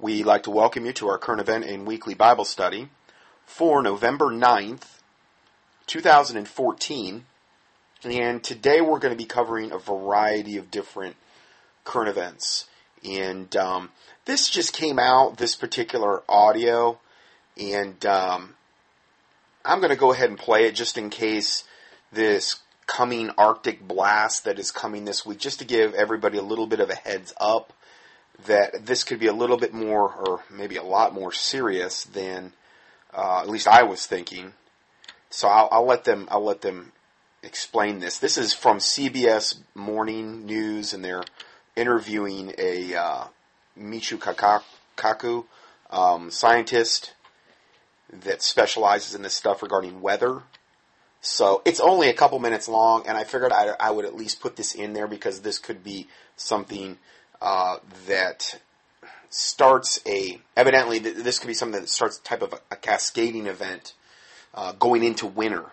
We'd like to welcome you to our current event and weekly Bible study for November 9th, 2014. And today we're going to be covering a variety of different current events. And um, this just came out, this particular audio, and um, I'm going to go ahead and play it just in case this coming Arctic blast that is coming this week, just to give everybody a little bit of a heads up that this could be a little bit more, or maybe a lot more serious than uh, at least I was thinking. So I'll, I'll let them. I'll let them explain this. This is from CBS Morning News, and they're interviewing a uh, Michio Kaku um, scientist that specializes in this stuff regarding weather. So it's only a couple minutes long, and I figured I, I would at least put this in there because this could be something uh, that starts a evidently this could be something that starts type of a, a cascading event uh, going into winter.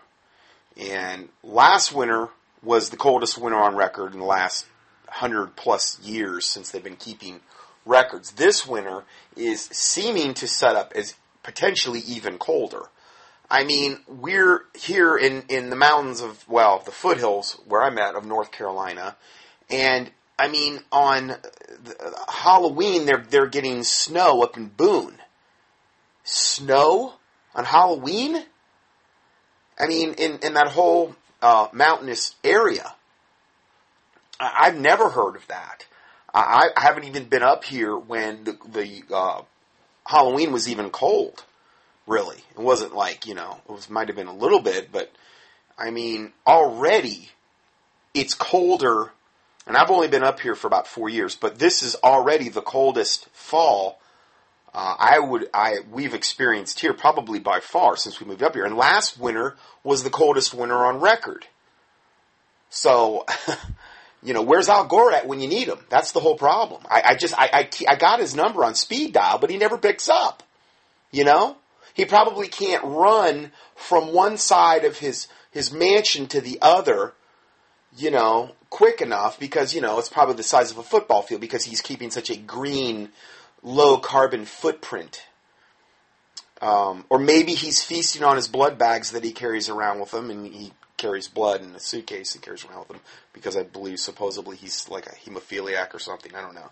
And last winter was the coldest winter on record in the last hundred plus years since they've been keeping records. This winter is seeming to set up as potentially even colder. I mean, we're here in, in the mountains of, well, the foothills where I'm at of North Carolina, and I mean, on Halloween, they're, they're getting snow up in Boone. Snow on Halloween? I mean, in, in that whole uh, mountainous area. I, have never heard of that. I, I, haven't even been up here when the, the uh, Halloween was even cold. Really, it wasn't like you know it was might have been a little bit, but I mean already it's colder and I've only been up here for about four years, but this is already the coldest fall uh, I would I we've experienced here probably by far since we moved up here. And last winter was the coldest winter on record. So, you know, where's Al Gore at when you need him? That's the whole problem. I, I just I, I I got his number on speed dial, but he never picks up. You know, he probably can't run from one side of his his mansion to the other you know, quick enough because, you know, it's probably the size of a football field because he's keeping such a green, low carbon footprint. Um, or maybe he's feasting on his blood bags that he carries around with him and he carries blood in a suitcase he carries around with him because I believe supposedly he's like a hemophiliac or something. I don't know.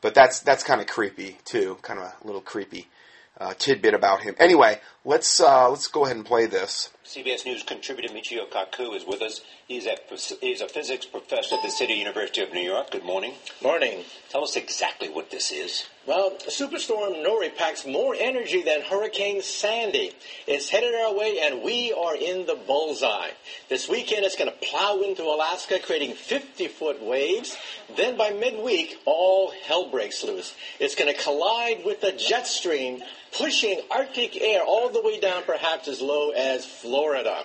But that's, that's kind of creepy too. Kind of a little creepy uh, tidbit about him. Anyway, let's uh, let's go ahead and play this. CBS News contributor Michio Kaku is with us. He's a he's a physics professor at the City University of New York. Good morning. Morning. Tell us exactly what this is. Well, Superstorm Nuri packs more energy than Hurricane Sandy. It's headed our way, and we are in the bullseye. This weekend, it's going to plow into Alaska, creating 50-foot waves. Then by midweek, all hell breaks loose. It's going to collide with the jet stream pushing Arctic air all the way down perhaps as low as Florida.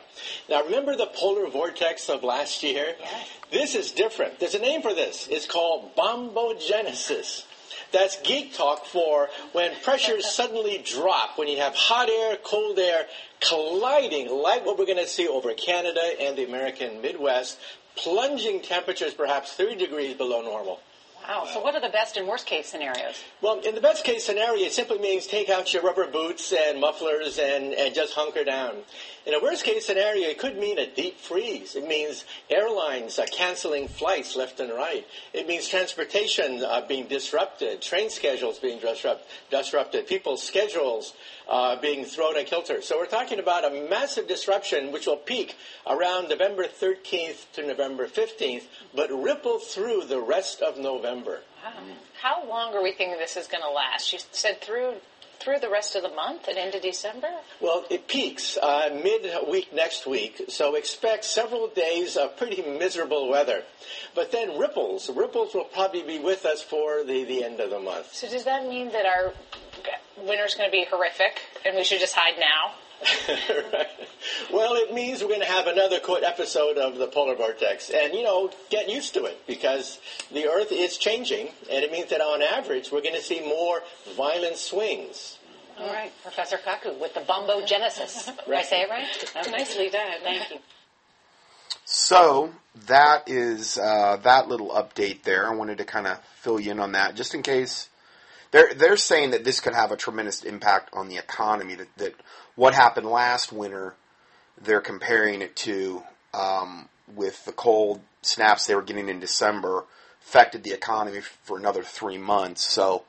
Now remember the polar vortex of last year? Yes. This is different. There's a name for this. It's called bombogenesis. That's geek talk for when pressures suddenly drop, when you have hot air, cold air colliding, like what we're going to see over Canada and the American Midwest, plunging temperatures perhaps 30 degrees below normal. Wow. So, what are the best and worst case scenarios? Well, in the best case scenario, it simply means take out your rubber boots and mufflers and, and just hunker down. In a worst case scenario, it could mean a deep freeze. It means airlines uh, canceling flights left and right. It means transportation uh, being disrupted, train schedules being disrupt, disrupted, people's schedules uh, being thrown in kilter. So we're talking about a massive disruption which will peak around November 13th to November 15th, but ripple through the rest of November. Wow. How long are we thinking this is going to last? You said through through the rest of the month and into December? Well, it peaks uh, mid-week next week, so expect several days of pretty miserable weather. But then ripples, ripples will probably be with us for the, the end of the month. So does that mean that our winter's going to be horrific and we should just hide now? right. Well, it means we're going to have another quote episode of the polar vortex, and you know, get used to it because the Earth is changing, and it means that on average we're going to see more violent swings. All right, Professor Kaku with the bombogenesis. right. I say it right? nicely done. Thank you. So that is uh, that little update there. I wanted to kind of fill you in on that, just in case they're they're saying that this could have a tremendous impact on the economy. That, that what happened last winter, they're comparing it to um, with the cold snaps they were getting in December affected the economy for another three months. So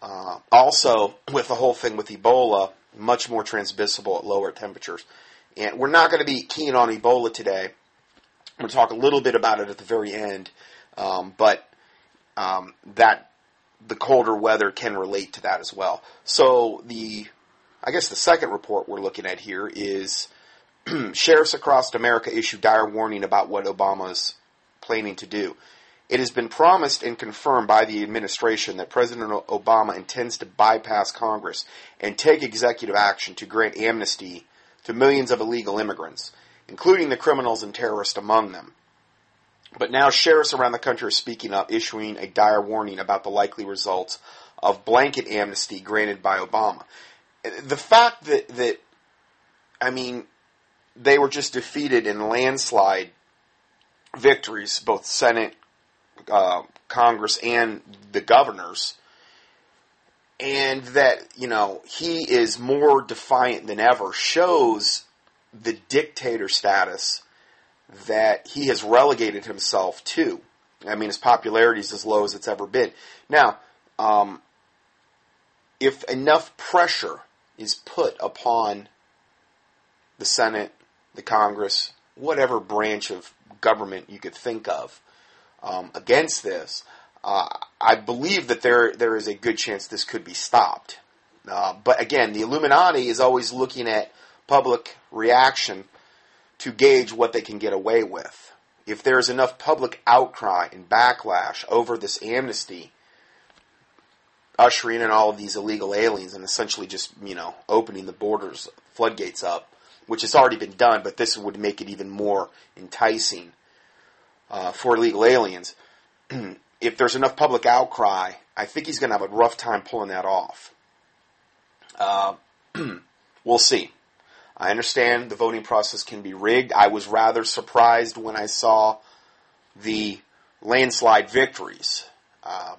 uh, also with the whole thing with Ebola, much more transmissible at lower temperatures. And we're not going to be keen on Ebola today. We'll talk a little bit about it at the very end, um, but um, that the colder weather can relate to that as well. So the, I guess the second report we're looking at here is sheriffs across America issue dire warning about what Obama is planning to do. It has been promised and confirmed by the administration that President Obama intends to bypass Congress and take executive action to grant amnesty to millions of illegal immigrants, including the criminals and terrorists among them. But now sheriffs around the country are speaking up, issuing a dire warning about the likely results of blanket amnesty granted by Obama. The fact that, that I mean, they were just defeated in landslide victories, both Senate, uh, Congress, and the governors, and that you know he is more defiant than ever shows the dictator status that he has relegated himself to. I mean, his popularity is as low as it's ever been. Now, um, if enough pressure is put upon the Senate, the Congress, whatever branch of government you could think of um, against this, uh, I believe that there there is a good chance this could be stopped. Uh, but again, the Illuminati is always looking at public reaction to gauge what they can get away with. If there is enough public outcry and backlash over this amnesty, ushering in all of these illegal aliens and essentially just you know opening the borders floodgates up, which has already been done, but this would make it even more enticing uh, for illegal aliens. if there's enough public outcry, I think he's going to have a rough time pulling that off. Uh, we'll see. I understand the voting process can be rigged. I was rather surprised when I saw the landslide victories. Uh,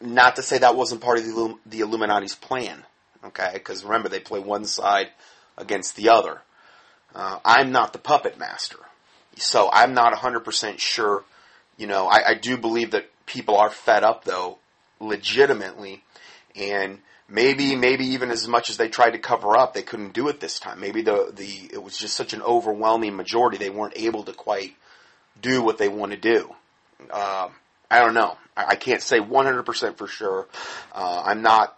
not to say that wasn't part of the, the Illuminati's plan, okay? Because remember, they play one side against the other. Uh, I'm not the puppet master. So I'm not 100% sure. You know, I, I do believe that people are fed up, though, legitimately. And maybe, maybe even as much as they tried to cover up, they couldn't do it this time. Maybe the, the, it was just such an overwhelming majority, they weren't able to quite do what they want to do. Uh, I don't know. I, I, can't say 100% for sure. Uh, I'm not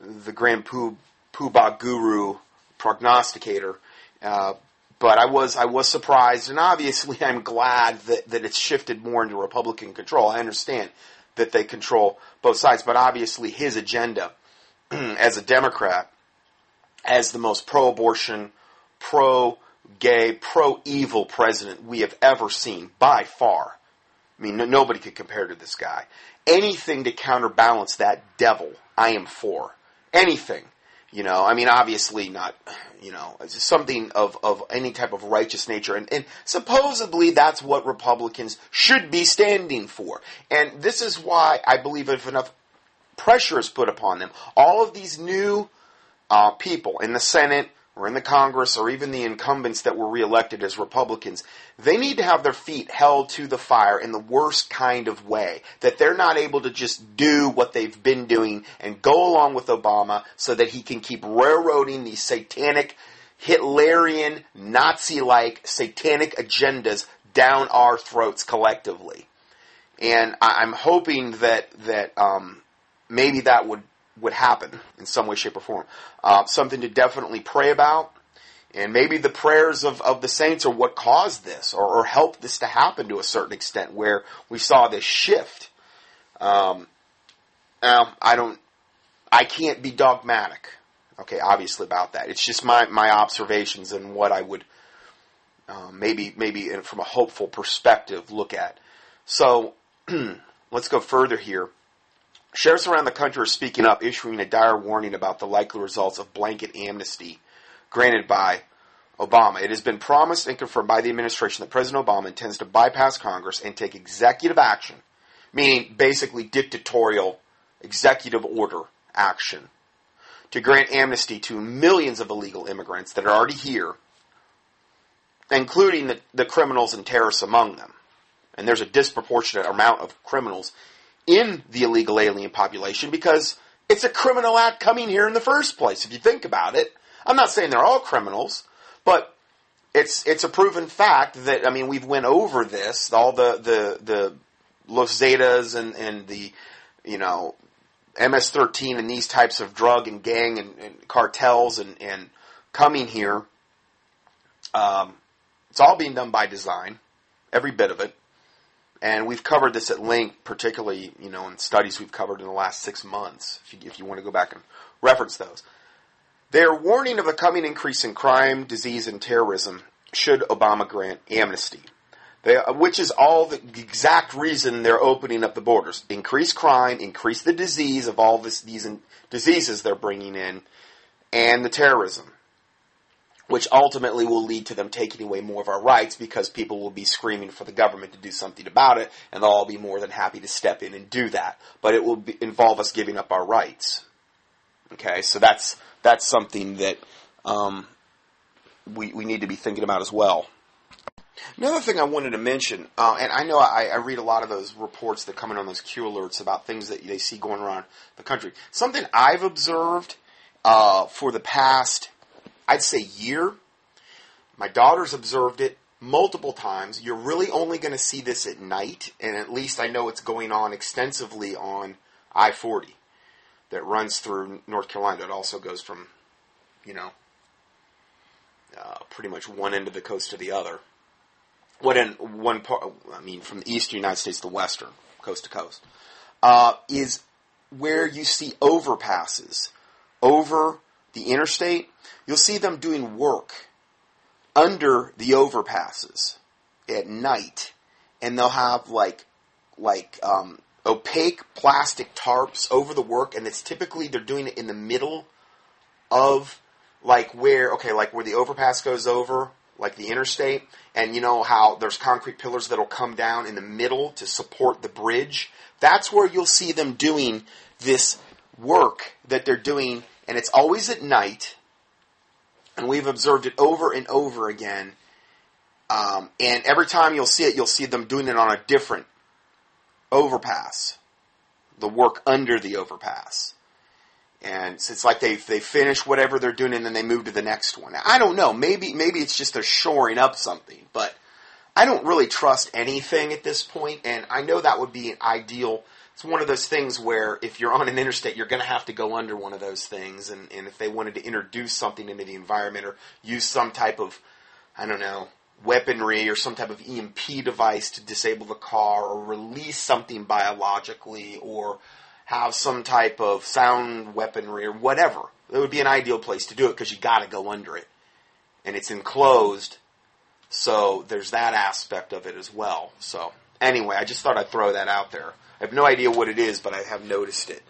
the grand poo, poobah guru prognosticator, uh, but I was I was surprised, and obviously I'm glad that, that it's shifted more into Republican control. I understand that they control both sides, but obviously his agenda as a Democrat, as the most pro-abortion, pro-gay, pro-evil president we have ever seen by far. I mean, no, nobody could compare to this guy. Anything to counterbalance that devil, I am for. Anything. You know, I mean, obviously not, you know, something of, of any type of righteous nature. And, and supposedly that's what Republicans should be standing for. And this is why I believe if enough pressure is put upon them, all of these new uh, people in the Senate, or in the Congress or even the incumbents that were reelected as Republicans, they need to have their feet held to the fire in the worst kind of way. That they're not able to just do what they've been doing and go along with Obama so that he can keep railroading these satanic, Hitlerian, Nazi like satanic agendas down our throats collectively. And I'm hoping that, that um, maybe that would would happen in some way, shape, or form. Uh, something to definitely pray about. And maybe the prayers of, of the saints are what caused this or, or helped this to happen to a certain extent where we saw this shift. Um, now, I don't, I can't be dogmatic, okay, obviously about that. It's just my, my observations and what I would um, maybe, maybe from a hopeful perspective look at. So, let's go further here. Sheriffs around the country are speaking up, issuing a dire warning about the likely results of blanket amnesty granted by Obama. It has been promised and confirmed by the administration that President Obama intends to bypass Congress and take executive action, meaning basically dictatorial executive order action to grant amnesty to millions of illegal immigrants that are already here, including the, the criminals and terrorists among them. And there's a disproportionate amount of criminals in the illegal alien population because it's a criminal act coming here in the first place, if you think about it. I'm not saying they're all criminals, but it's it's a proven fact that I mean we've went over this all the the the Los Zetas and and the you know MS-13 and these types of drug and gang and, and cartels and and coming here. Um, it's all being done by design, every bit of it, and we've covered this at length, particularly you know in studies we've covered in the last six months. If you, if you want to go back and reference those. They are warning of a coming increase in crime, disease, and terrorism should Obama grant amnesty. They, which is all the exact reason they're opening up the borders. Increase crime, increase the disease of all this, these in, diseases they're bringing in, and the terrorism. Which ultimately will lead to them taking away more of our rights because people will be screaming for the government to do something about it, and they'll all be more than happy to step in and do that. But it will be, involve us giving up our rights. Okay, so that's that's something that um, we we need to be thinking about as well. Another thing I wanted to mention, uh, and I know I, I, read a lot of those reports that come in on those Q alerts about things that they see going around the country. Something I've observed uh, for the past, I'd say, year. My daughter's observed it multiple times. You're really only going to see this at night, and at least I know it's going on extensively on I 40 that runs through North Carolina. It also goes from, you know, uh, pretty much one end of the coast to the other. What in one part? I mean, from the eastern United States to the western, coast to coast, uh, is where you see overpasses over the interstate. You'll see them doing work under the overpasses at night, and they'll have like like um, opaque plastic tarps over the work, and it's typically they're doing it in the middle of like where okay, like where the overpass goes over, like the interstate, and you know how there's concrete pillars that'll come down in the middle to support the bridge. That's where you'll see them doing this work that they're doing, and it's always at night. And we've observed it over and over again. Um, and every time you'll see it, you'll see them doing it on a different overpass, the work under the overpass. And it's like they they finish whatever they're doing and then they move to the next one. I don't know. Maybe maybe it's just they're shoring up something, but I don't really trust anything at this point. And I know that would be an ideal. It's one of those things where if you're on an interstate, you're going to have to go under one of those things. And, and if they wanted to introduce something into the environment or use some type of, I don't know, weaponry or some type of EMP device to disable the car or release something biologically or have some type of sound weaponry or whatever. It would be an ideal place to do it because you got to go under it. And it's enclosed, so there's that aspect of it as well. So, anyway, I just thought I'd throw that out there. I have no idea what it is, but I have noticed it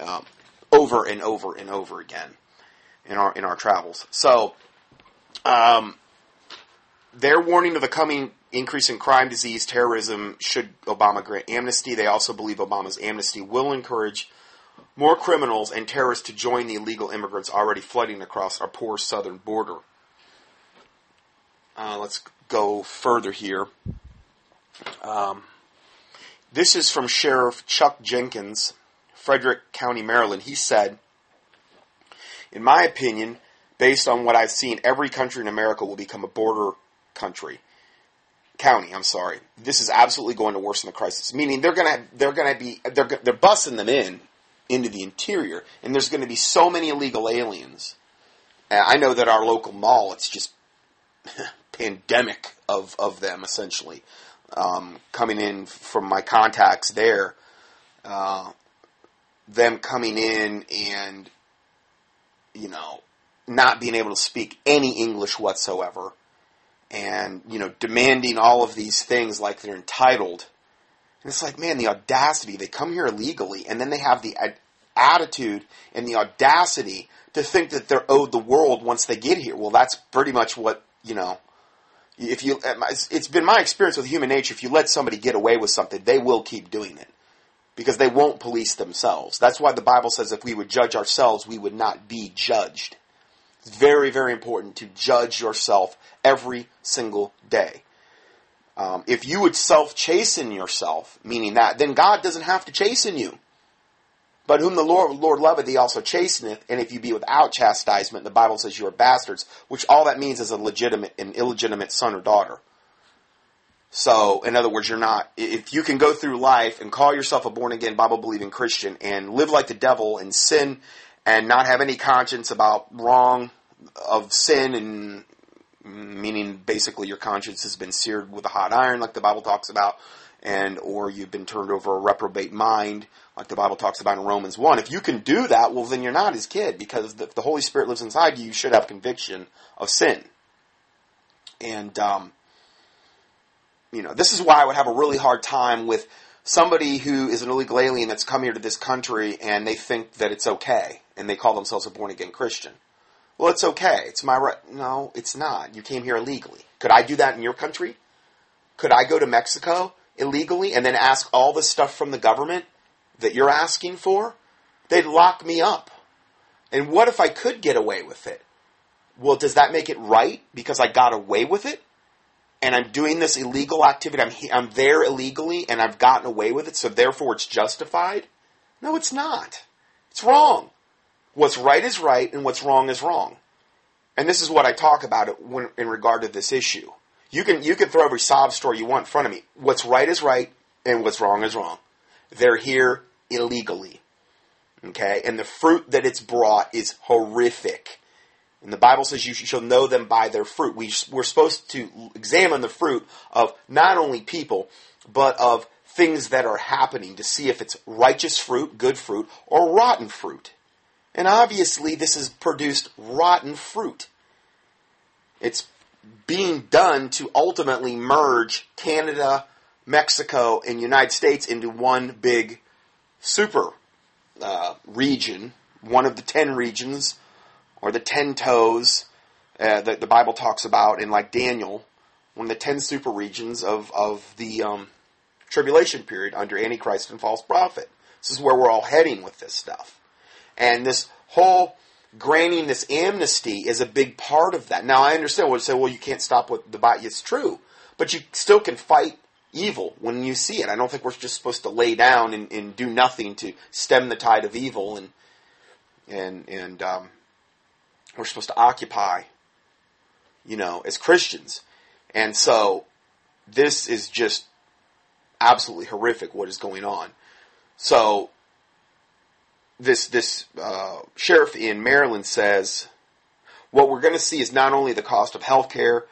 um, over and over and over again in our in our travels. So, um, their warning of the coming increase in crime, disease, terrorism should Obama grant amnesty. They also believe Obama's amnesty will encourage more criminals and terrorists to join the illegal immigrants already flooding across our poor southern border. Uh, let's go further here. Um, this is from Sheriff Chuck Jenkins, Frederick County, Maryland. He said, In my opinion, based on what I've seen, every country in America will become a border country county. I'm sorry. This is absolutely going to worsen the crisis. Meaning they're gonna they're gonna be they're they're busting them in into the interior, and there's going to be so many illegal aliens. And I know that our local mall, it's just pandemic of of them essentially um, coming in from my contacts there. Uh, them coming in and you know not being able to speak any English whatsoever and you know demanding all of these things like they're entitled. And it's like, man, the audacity. They come here illegally, and then they have the ad- attitude and the audacity to think that they're owed the world once they get here. Well, that's pretty much what you know. If you, it's been my experience with human nature. If you let somebody get away with something, they will keep doing it because they won't police themselves. That's why the Bible says if we would judge ourselves, we would not be judged. It's very, very important to judge yourself every single day. Um, if you would self chasten yourself, meaning that, then God doesn't have to chasten you. But whom the Lord, Lord loveth, he also chasteneth. And if you be without chastisement, the Bible says you are bastards, which all that means is a legitimate and illegitimate son or daughter. So, in other words, you're not, if you can go through life and call yourself a born again, Bible believing Christian and live like the devil and sin and not have any conscience about wrong of sin and meaning basically your conscience has been seared with a hot iron, like the Bible talks about, and or you've been turned over a reprobate mind, like the Bible talks about in Romans one. If you can do that, well, then you're not his kid because if the Holy Spirit lives inside you, you should have conviction of sin. And um, you know, this is why I would have a really hard time with somebody who is an illegal alien that's come here to this country and they think that it's okay and they call themselves a born again Christian. Well, it's okay. It's my right. No, it's not. You came here illegally. Could I do that in your country? Could I go to Mexico illegally and then ask all the stuff from the government that you're asking for? They'd lock me up. And what if I could get away with it? Well, does that make it right because I got away with it? And I'm doing this illegal activity. I'm, I'm there illegally and I've gotten away with it, so therefore it's justified? No, it's not. It's wrong. What's right is right and what's wrong is wrong. And this is what I talk about when, in regard to this issue. You can you can throw every sob story you want in front of me. What's right is right and what's wrong is wrong. They're here illegally. Okay? And the fruit that it's brought is horrific. And the Bible says you shall know them by their fruit. We, we're supposed to examine the fruit of not only people, but of things that are happening to see if it's righteous fruit, good fruit, or rotten fruit. And obviously, this has produced rotten fruit. It's being done to ultimately merge Canada, Mexico, and United States into one big super uh, region, one of the ten regions, or the ten toes uh, that the Bible talks about in like Daniel, one of the ten super regions of, of the um, tribulation period under Antichrist and false prophet. This is where we're all heading with this stuff. And this whole granting this amnesty is a big part of that. Now, I understand what you say, well, you can't stop what the Bible, it's true. But you still can fight evil when you see it. I don't think we're just supposed to lay down and, and do nothing to stem the tide of evil and, and, and, um, we're supposed to occupy, you know, as Christians. And so, this is just absolutely horrific what is going on. So, this this uh, sheriff in Maryland says what we're going to see is not only the cost of health care,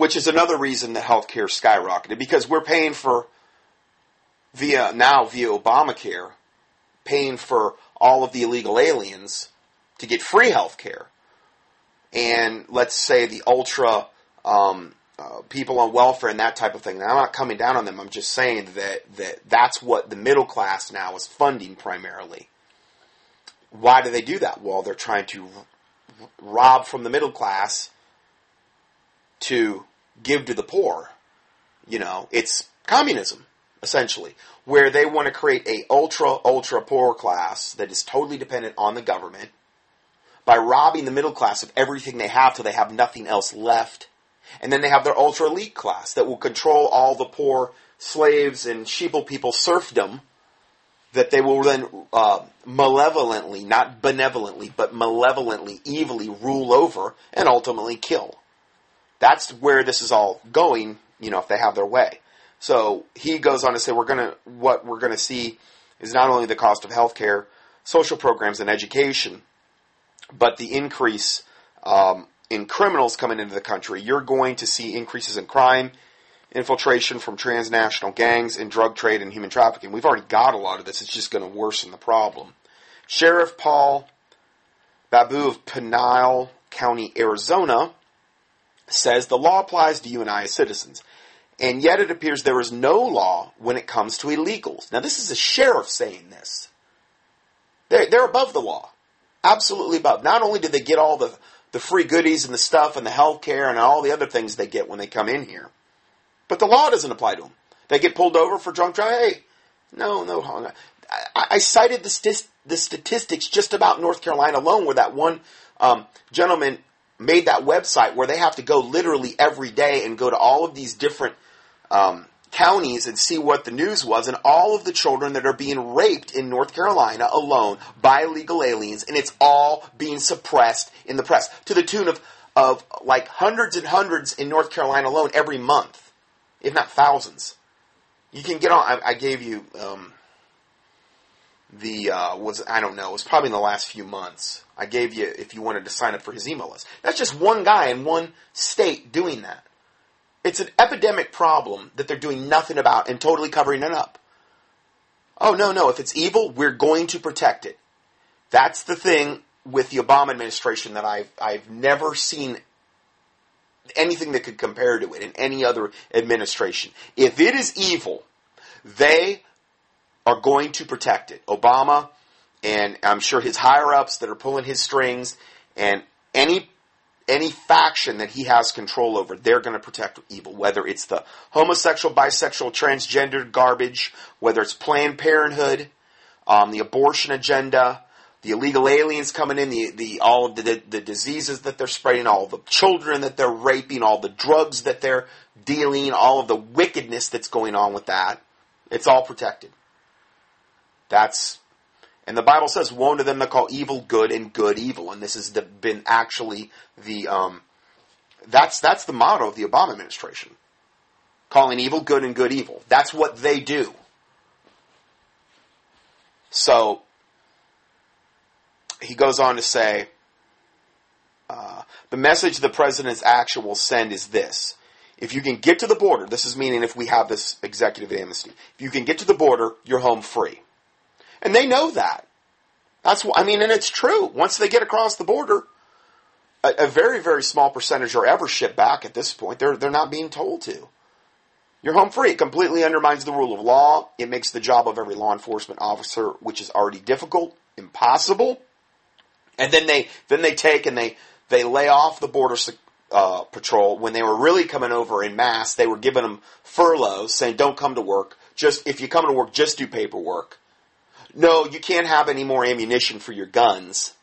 which is another reason that healthcare skyrocketed because we're paying for via now via Obamacare, paying for all of the illegal aliens to get free healthcare, and let's say the ultra um, uh, people on welfare and that type of thing. Now, I'm not coming down on them. I'm just saying that that that's what the middle class now is funding primarily. Why do they do that? Well, they're trying to rob from the middle class to give to the poor. You know, it's communism essentially, where they want to create a ultra ultra poor class that is totally dependent on the government by robbing the middle class of everything they have till they have nothing else left. And then they have their ultra elite class that will control all the poor slaves and sheeple people serfdom that they will then uh, malevolently, not benevolently, but malevolently, evilly rule over and ultimately kill. That's where this is all going, you know, if they have their way. So he goes on to say, we're gonna, what we're gonna see is not only the cost of healthcare, social programs, and education, but the increase um, in criminals coming into the country. You're going to see increases in crime, infiltration from transnational gangs and drug trade and human trafficking. We've already got a lot of this. It's just going to worsen the problem. Sheriff Paul Babeu of Pinal County, Arizona, says the law applies to you and I as citizens. And yet it appears there is no law when it comes to illegals. Now, this is a sheriff saying this. They're, they're above the law. Absolutely above. Not only do they get all the, the free goodies and the stuff and the health care and all the other things they get when they come in here, but the law doesn't apply to them. They get pulled over for drunk driving. Hey, no, no. I, I cited the, the statistics just about North Carolina alone, where that one um, gentleman made that website where they have to go literally every day and go to all of these different um, counties and see what the news was, and all of the children that are being raped in North Carolina alone by illegal aliens, and it's all being suppressed in the press to the tune of of like hundreds and hundreds in North Carolina alone every month, if not thousands. You can get on. I, I gave you um, the uh, was I don't know. It was probably in the last few months. I gave you if you wanted to sign up for his email list. That's just one guy in one state doing that. It's an epidemic problem that they're doing nothing about and totally covering it up. Oh no, no. If it's evil, we're going to protect it. That's the thing with the Obama administration that I've I've never seen anything that could compare to it in any other administration. If it is evil, they are going to protect it. Obama and I'm sure his higher ups that are pulling his strings and any any faction that he has control over, they're going to protect evil. Whether it's the homosexual, bisexual, transgender garbage, whether it's Planned Parenthood, um, the abortion agenda, the illegal aliens coming in, the, the all of the, the, the diseases that they're spreading, all the children that they're raping, all the drugs that they're dealing, all of the wickedness that's going on with that. It's all protected. That's and the Bible says, "Woe to them that call evil good and good evil." And this has been actually the um, that's that's the motto of the Obama administration, calling evil good and good evil. That's what they do. So he goes on to say, uh, "The message the president's action will send is this." If you can get to the border, this is meaning if we have this executive amnesty, if you can get to the border, you're home free. And they know that. That's what, I mean, and it's true. Once they get across the border, a, a, very, very small percentage are ever shipped back at this point. They're, they're not being told to. You're home free. It completely undermines the rule of law. It makes the job of every law enforcement officer, which is already difficult, impossible. And then they, then they take and they, they lay off the border uh, patrol when they were really coming over in mass. They were giving them furloughs, saying, "Don't come to work. Just if you come to work, just do paperwork." No, you can't have any more ammunition for your guns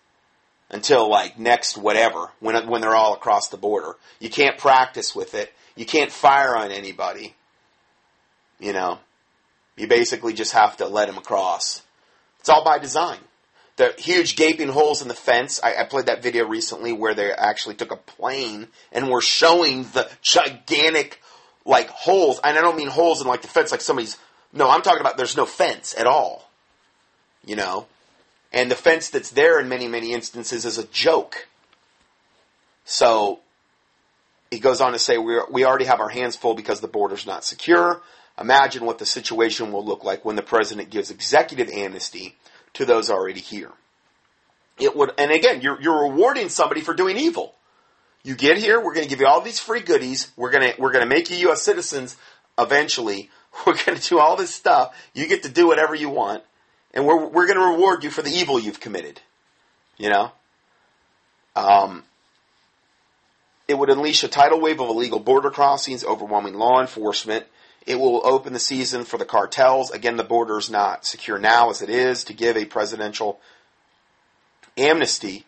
until like next whatever when when they're all across the border. You can't practice with it. You can't fire on anybody. You know, you basically just have to let them across. It's all by design. The huge gaping holes in the fence. I, I played that video recently where they actually took a plane and were showing the gigantic like holes. And I don't mean holes in like the fence, like somebody's. No, I'm talking about there's no fence at all you know? And the fence that's there in many, many instances is a joke. So he goes on to say, we we already have our hands full because the border's not secure. Imagine what the situation will look like when the president gives executive amnesty to those already here. It would, and again, you're, you're rewarding somebody for doing evil. You get here, we're going to give you all these free goodies. We're going to, we're going to make you U.S. citizens eventually. We're going to do all this stuff. You get to do whatever you want and we're we're going to reward you for the evil you've committed. You know, um, it would unleash a tidal wave of illegal border crossings, overwhelming law enforcement. It will open the season for the cartels. Again, the border is not secure now as it is. To give a presidential amnesty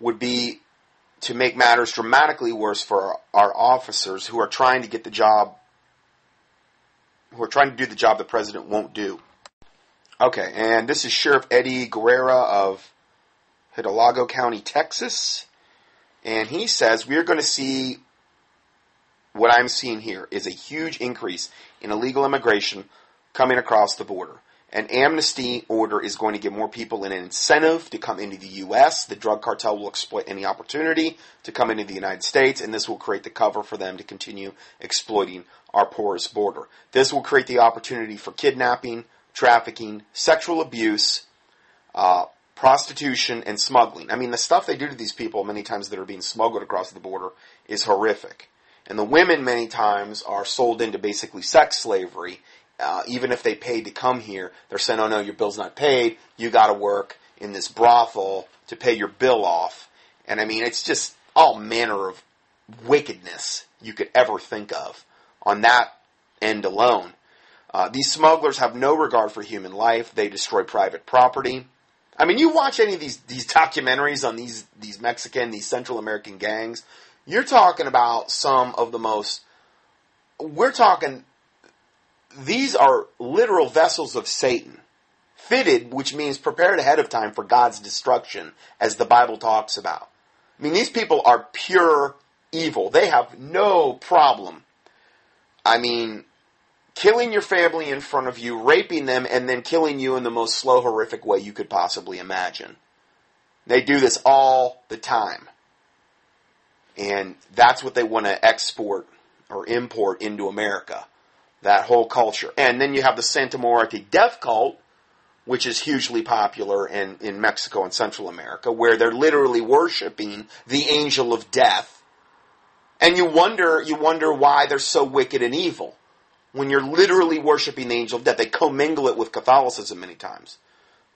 would be to make matters dramatically worse for our, our officers who are trying to get the job, who are trying to do the job the president won't do. Okay, and this is Sheriff Eddie Guerrera of Hidalgo County, Texas. And he says we are going to see what I'm seeing here is a huge increase in illegal immigration coming across the border. An amnesty order is going to give more people an incentive to come into the U.S. The drug cartel will exploit any opportunity to come into the United States, and this will create the cover for them to continue exploiting our porous border. This will create the opportunity for kidnapping, trafficking, sexual abuse, uh, prostitution, and smuggling. I mean, the stuff they do to these people many times that are being smuggled across the border is horrific. And the women many times are sold into basically sex slavery. Uh, even if they paid to come here, they're saying, "Oh no, your bill's not paid. You got to work in this brothel to pay your bill off." And I mean, it's just all manner of wickedness you could ever think of on that end alone. Uh, these smugglers have no regard for human life. They destroy private property. I mean, you watch any of these these documentaries on these these Mexican, these Central American gangs. You're talking about some of the most. We're talking. These are literal vessels of Satan, fitted, which means prepared ahead of time for God's destruction, as the Bible talks about. I mean, these people are pure evil. They have no problem. I mean, killing your family in front of you, raping them, and then killing you in the most slow, horrific way you could possibly imagine. They do this all the time. And that's what they want to export or import into America. That whole culture. And then you have the Santa Muerte death cult, which is hugely popular in, in Mexico and Central America, where they're literally worshiping the angel of death. And you wonder, you wonder why they're so wicked and evil when you're literally worshiping the angel of death. They commingle it with Catholicism many times.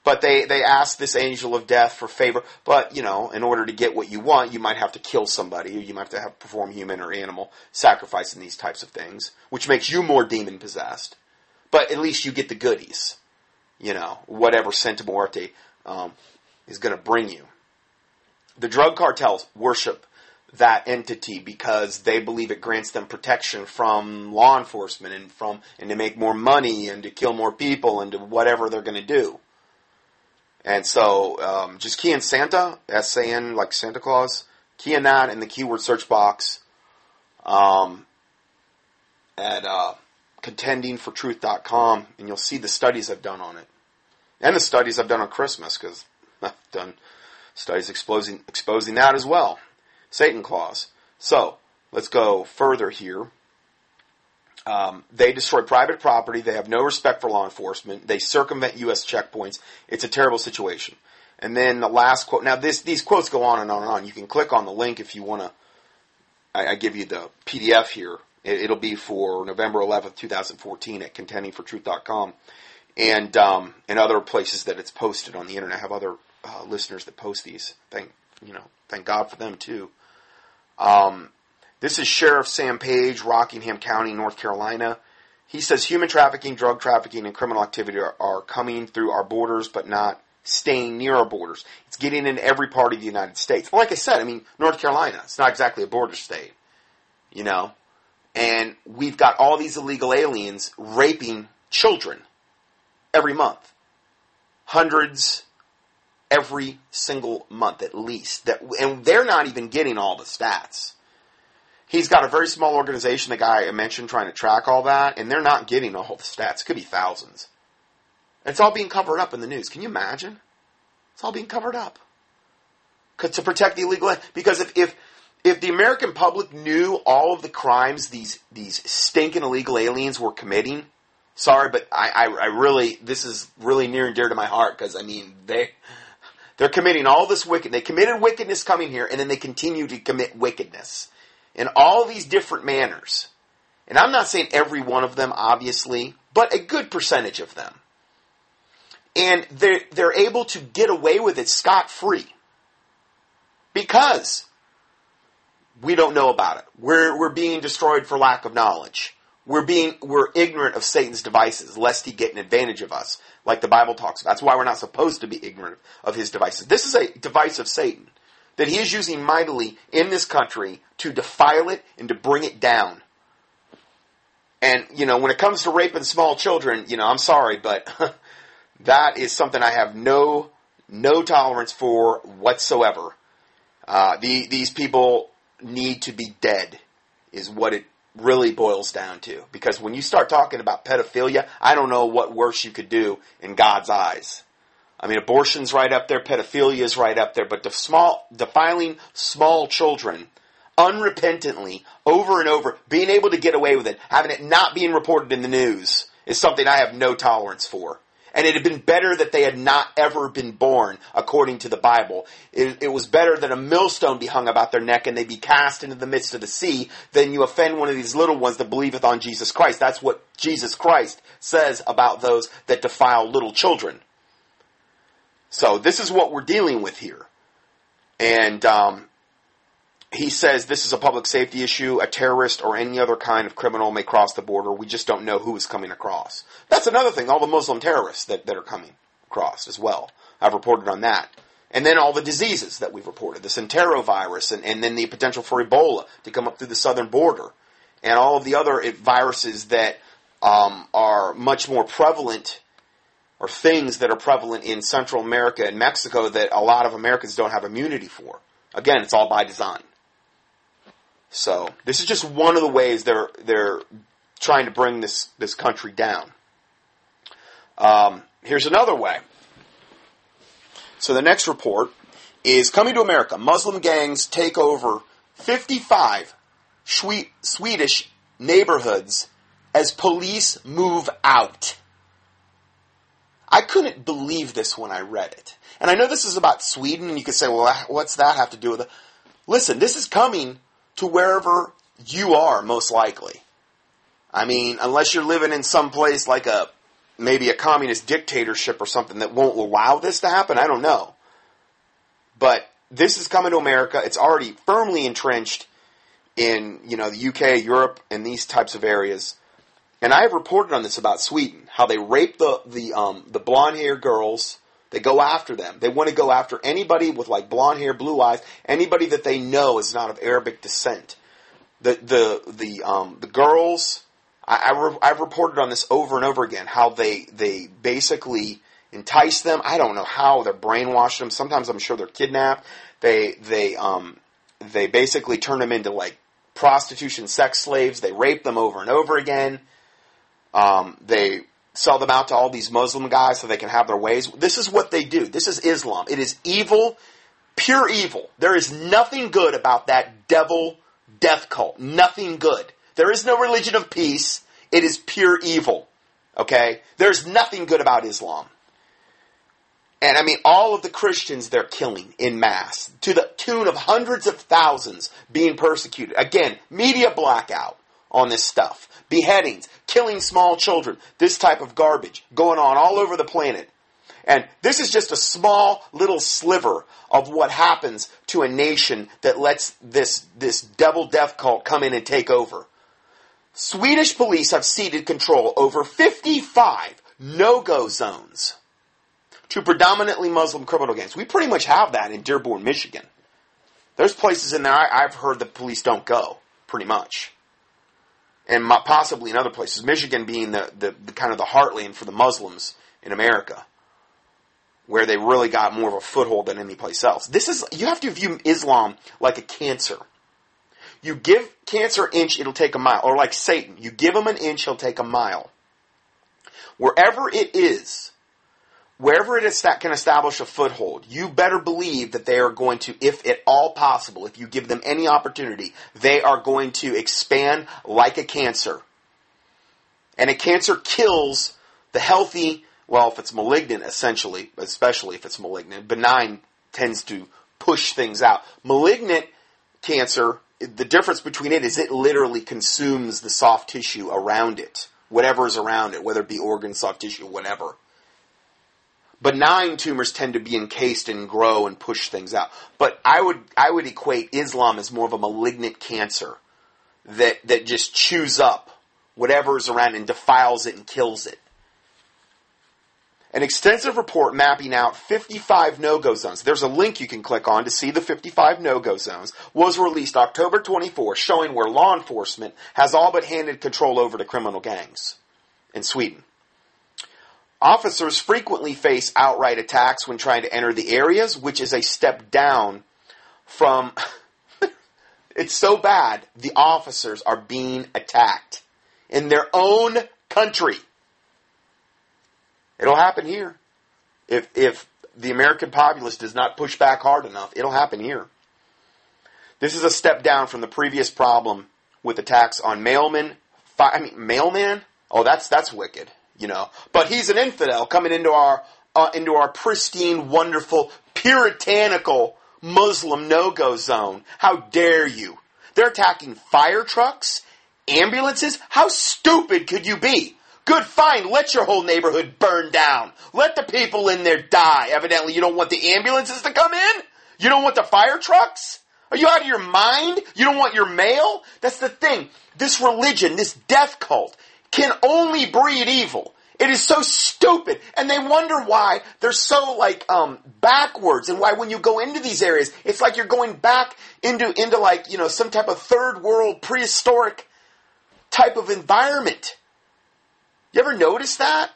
But they, they ask this angel of death for favor. But, you know, in order to get what you want, you might have to kill somebody, or you might have to have perform human or animal sacrifice in these types of things, which makes you more demon possessed. But at least you get the goodies. You know, whatever Santa Muerte um, is going to bring you. The drug cartels worship that entity because they believe it grants them protection from law enforcement and from and to make more money and to kill more people and to whatever they're going to do. And so, um, just key in Santa, S-A-N, like Santa Claus, key in that in the keyword search box um, at uh, contendingfortruth.com, and you'll see the studies I've done on it. And the studies I've done on Christmas, because I've done studies exposing, exposing that as well. Satan clause. So, let's go further here. Um, they destroy private property. They have no respect for law enforcement. They circumvent U.S. checkpoints. It's a terrible situation. And then the last quote. Now, this, these quotes go on and on and on. You can click on the link if you want to. I, I, give you the PDF here. It, will be for November 11th, 2014 at contendingfortruth.com. And, um, and other places that it's posted on the internet. I have other uh, listeners that post these. Thank, you know, thank God for them too. Um, this is Sheriff Sam Page, Rockingham County, North Carolina. He says human trafficking, drug trafficking, and criminal activity are, are, coming through our borders, but not staying near our borders. It's getting in every part of the United States. Like I said, I mean, North Carolina, it's not exactly a border state, you know? And we've got all these illegal aliens raping children every month. Hundreds, every single month at least. That and they're not even getting all the stats. He's got a very small organization, the guy I mentioned, trying to track all that, and they're not getting all the stats. It could be thousands. It's all being covered up in the news. Can you imagine? It's all being covered up. To protect the illegal, because if, if if the American public knew all of the crimes these these stinking illegal aliens were committing, sorry, but I, I, I really this is really near and dear to my heart because I mean they they're committing all this wicked. They committed wickedness coming here, and then they continue to commit wickedness in all these different manners. And I'm not saying every one of them, obviously, but a good percentage of them. And they're, they're able to get away with it scot free because we don't know about it. We're, we're being destroyed for lack of knowledge. We're being, we're ignorant of Satan's devices, lest he get an advantage of us like the Bible talks about. That's why we're not supposed to be ignorant of his devices. This is a device of Satan that he is using mightily in this country to defile it and to bring it down. And, you know, when it comes to raping small children, you know, I'm sorry, but that is something I have no, no tolerance for whatsoever. Uh, the, these people need to be dead, is what it really boils down to. Because when you start talking about pedophilia, I don't know what worse you could do in God's eyes. I mean, abortion's right up there, pedophilia is right up there, but small, defiling small children unrepentantly over and over, being able to get away with it, having it not being reported in the news is something I have no tolerance for. And it had been better that they had not ever been born, according to the Bible. It, it, was better that a millstone be hung about their neck and they be cast into the midst of the sea than you offend one of these little ones that believeth on Jesus Christ. That's what Jesus Christ says about those that defile little children. So this is what we're dealing with here. And um, he says this is a public safety issue. A terrorist or any other kind of criminal may cross the border. We just don't know who is coming across. That's another thing. All the Muslim terrorists that, that are coming across as well. I've reported on that. And then all the diseases that we've reported, the Enterovirus, and, and then the potential for Ebola to come up through the southern border, and all of the other viruses that um, are much more prevalent, or things that are prevalent in Central America and Mexico that a lot of Americans don't have immunity for. Again, it's all by design. So this is just one of the ways they're they're trying to bring this this country down. Um, here's another way. So the next report is coming to America. Muslim gangs take over 55 Swedish neighborhoods as police move out. I couldn't believe this when I read it. And I know this is about Sweden, and you could say, well, what's that have to do with it? Listen, this is coming to wherever you are, most likely. I mean, unless you're living in some place like a maybe a communist dictatorship or something that won't allow this to happen. I don't know. But this is coming to America. It's already firmly entrenched in, you know, the UK, Europe, and these types of areas. And I have reported on this about Sweden, how they rape the the um, the blonde hair girls. They go after them. They want to go after anybody with like blonde hair, blue eyes, anybody that they know is not of Arabic descent. The the the um, the girls I, I re- I've reported on this over and over again how they they basically entice them. I don't know how they're brainwashing them. Sometimes I'm sure they're kidnapped. They they um they basically turn them into like prostitution sex slaves. They rape them over and over again. Um, they sell them out to all these Muslim guys so they can have their ways. This is what they do. This is Islam. It is evil, pure evil. There is nothing good about that devil death cult. Nothing good. There is no religion of peace. It is pure evil. Okay? There's nothing good about Islam. And I mean, all of the Christians they're killing in mass to the tune of hundreds of thousands being persecuted. Again, media blackout on this stuff. Beheadings, killing small children, this type of garbage going on all over the planet. And this is just a small little sliver of what happens to a nation that lets this, this devil death cult come in and take over. Swedish police have ceded control over 55 no-go zones to predominantly Muslim criminal gangs. We pretty much have that in Dearborn, Michigan. There's places in there I, have heard the police don't go, pretty much. And possibly in other places. Michigan being the, the, the kind of the heartland for the Muslims in America, where they really got more of a foothold than any place else. This is, you have to view Islam like a cancer. You give cancer an inch, it'll take a mile. Or like Satan, you give him an inch, he'll take a mile. Wherever it is, wherever it is that can establish a foothold, you better believe that they are going to, if at all possible, if you give them any opportunity, they are going to expand like a cancer. And a cancer kills the healthy, well, if it's malignant, essentially, especially if it's malignant. Benign tends to push things out. Malignant cancer the difference between it is it literally consumes the soft tissue around it, whatever is around it, whether it be organ, soft tissue, whatever. Benign tumors tend to be encased and grow and push things out. But I would I would equate Islam as more of a malignant cancer that that just chews up whatever is around and defiles it and kills it. An extensive report mapping out 55 no-go zones. There's a link you can click on to see the 55 no-go zones. Was released October 24, showing where law enforcement has all but handed control over to criminal gangs in Sweden. Officers frequently face outright attacks when trying to enter the areas, which is a step down from. it's so bad, the officers are being attacked in their own country. It'll happen here. If, if the American populace does not push back hard enough, it'll happen here. This is a step down from the previous problem with attacks on mailmen. I mean, mailman? Oh, that's, that's wicked, you know. But he's an infidel coming into our, uh, into our pristine, wonderful, puritanical Muslim no-go zone. How dare you? They're attacking fire trucks, ambulances. How stupid could you be? Good, fine. Let your whole neighborhood burn down. Let the people in there die. Evidently, you don't want the ambulances to come in? You don't want the fire trucks? Are you out of your mind? You don't want your mail? That's the thing. This religion, this death cult, can only breed evil. It is so stupid, and they wonder why they're so like um, backwards, and why when you go into these areas, it's like you're going back into into like you know some type of third world prehistoric type of environment. You ever notice that?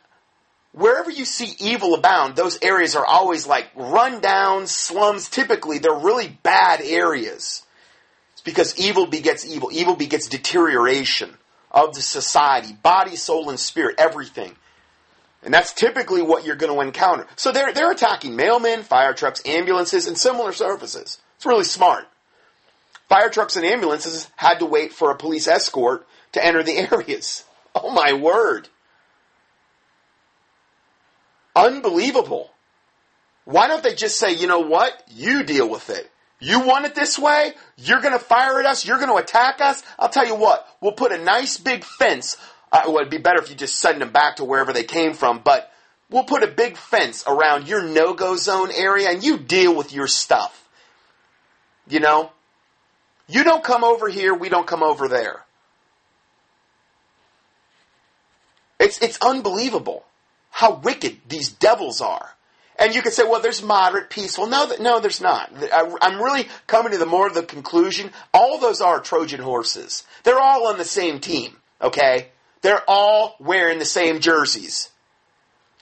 Wherever you see evil abound, those areas are always like rundown slums. Typically, they're really bad areas. It's because evil begets evil. Evil begets deterioration of the society, body, soul, and spirit, everything. And that's typically what you're going to encounter. So they're, they're attacking mailmen, fire trucks, ambulances, and similar services. It's really smart. Fire trucks and ambulances had to wait for a police escort to enter the areas. Oh my word. Unbelievable. Why don't they just say, you know what? You deal with it. You want it this way? You're going to fire at us? You're going to attack us? I'll tell you what. We'll put a nice big fence uh, well, it'd be better if you just send them back to wherever they came from, but we'll put a big fence around your no-go zone area and you deal with your stuff. You know? You don't come over here, we don't come over there. It's, it's unbelievable how wicked these devils are. And you could say, well, there's moderate, peaceful. No, no, there's not. I, I'm really coming to the more of the conclusion. All those are Trojan horses. They're all on the same team. Okay? They're all wearing the same jerseys.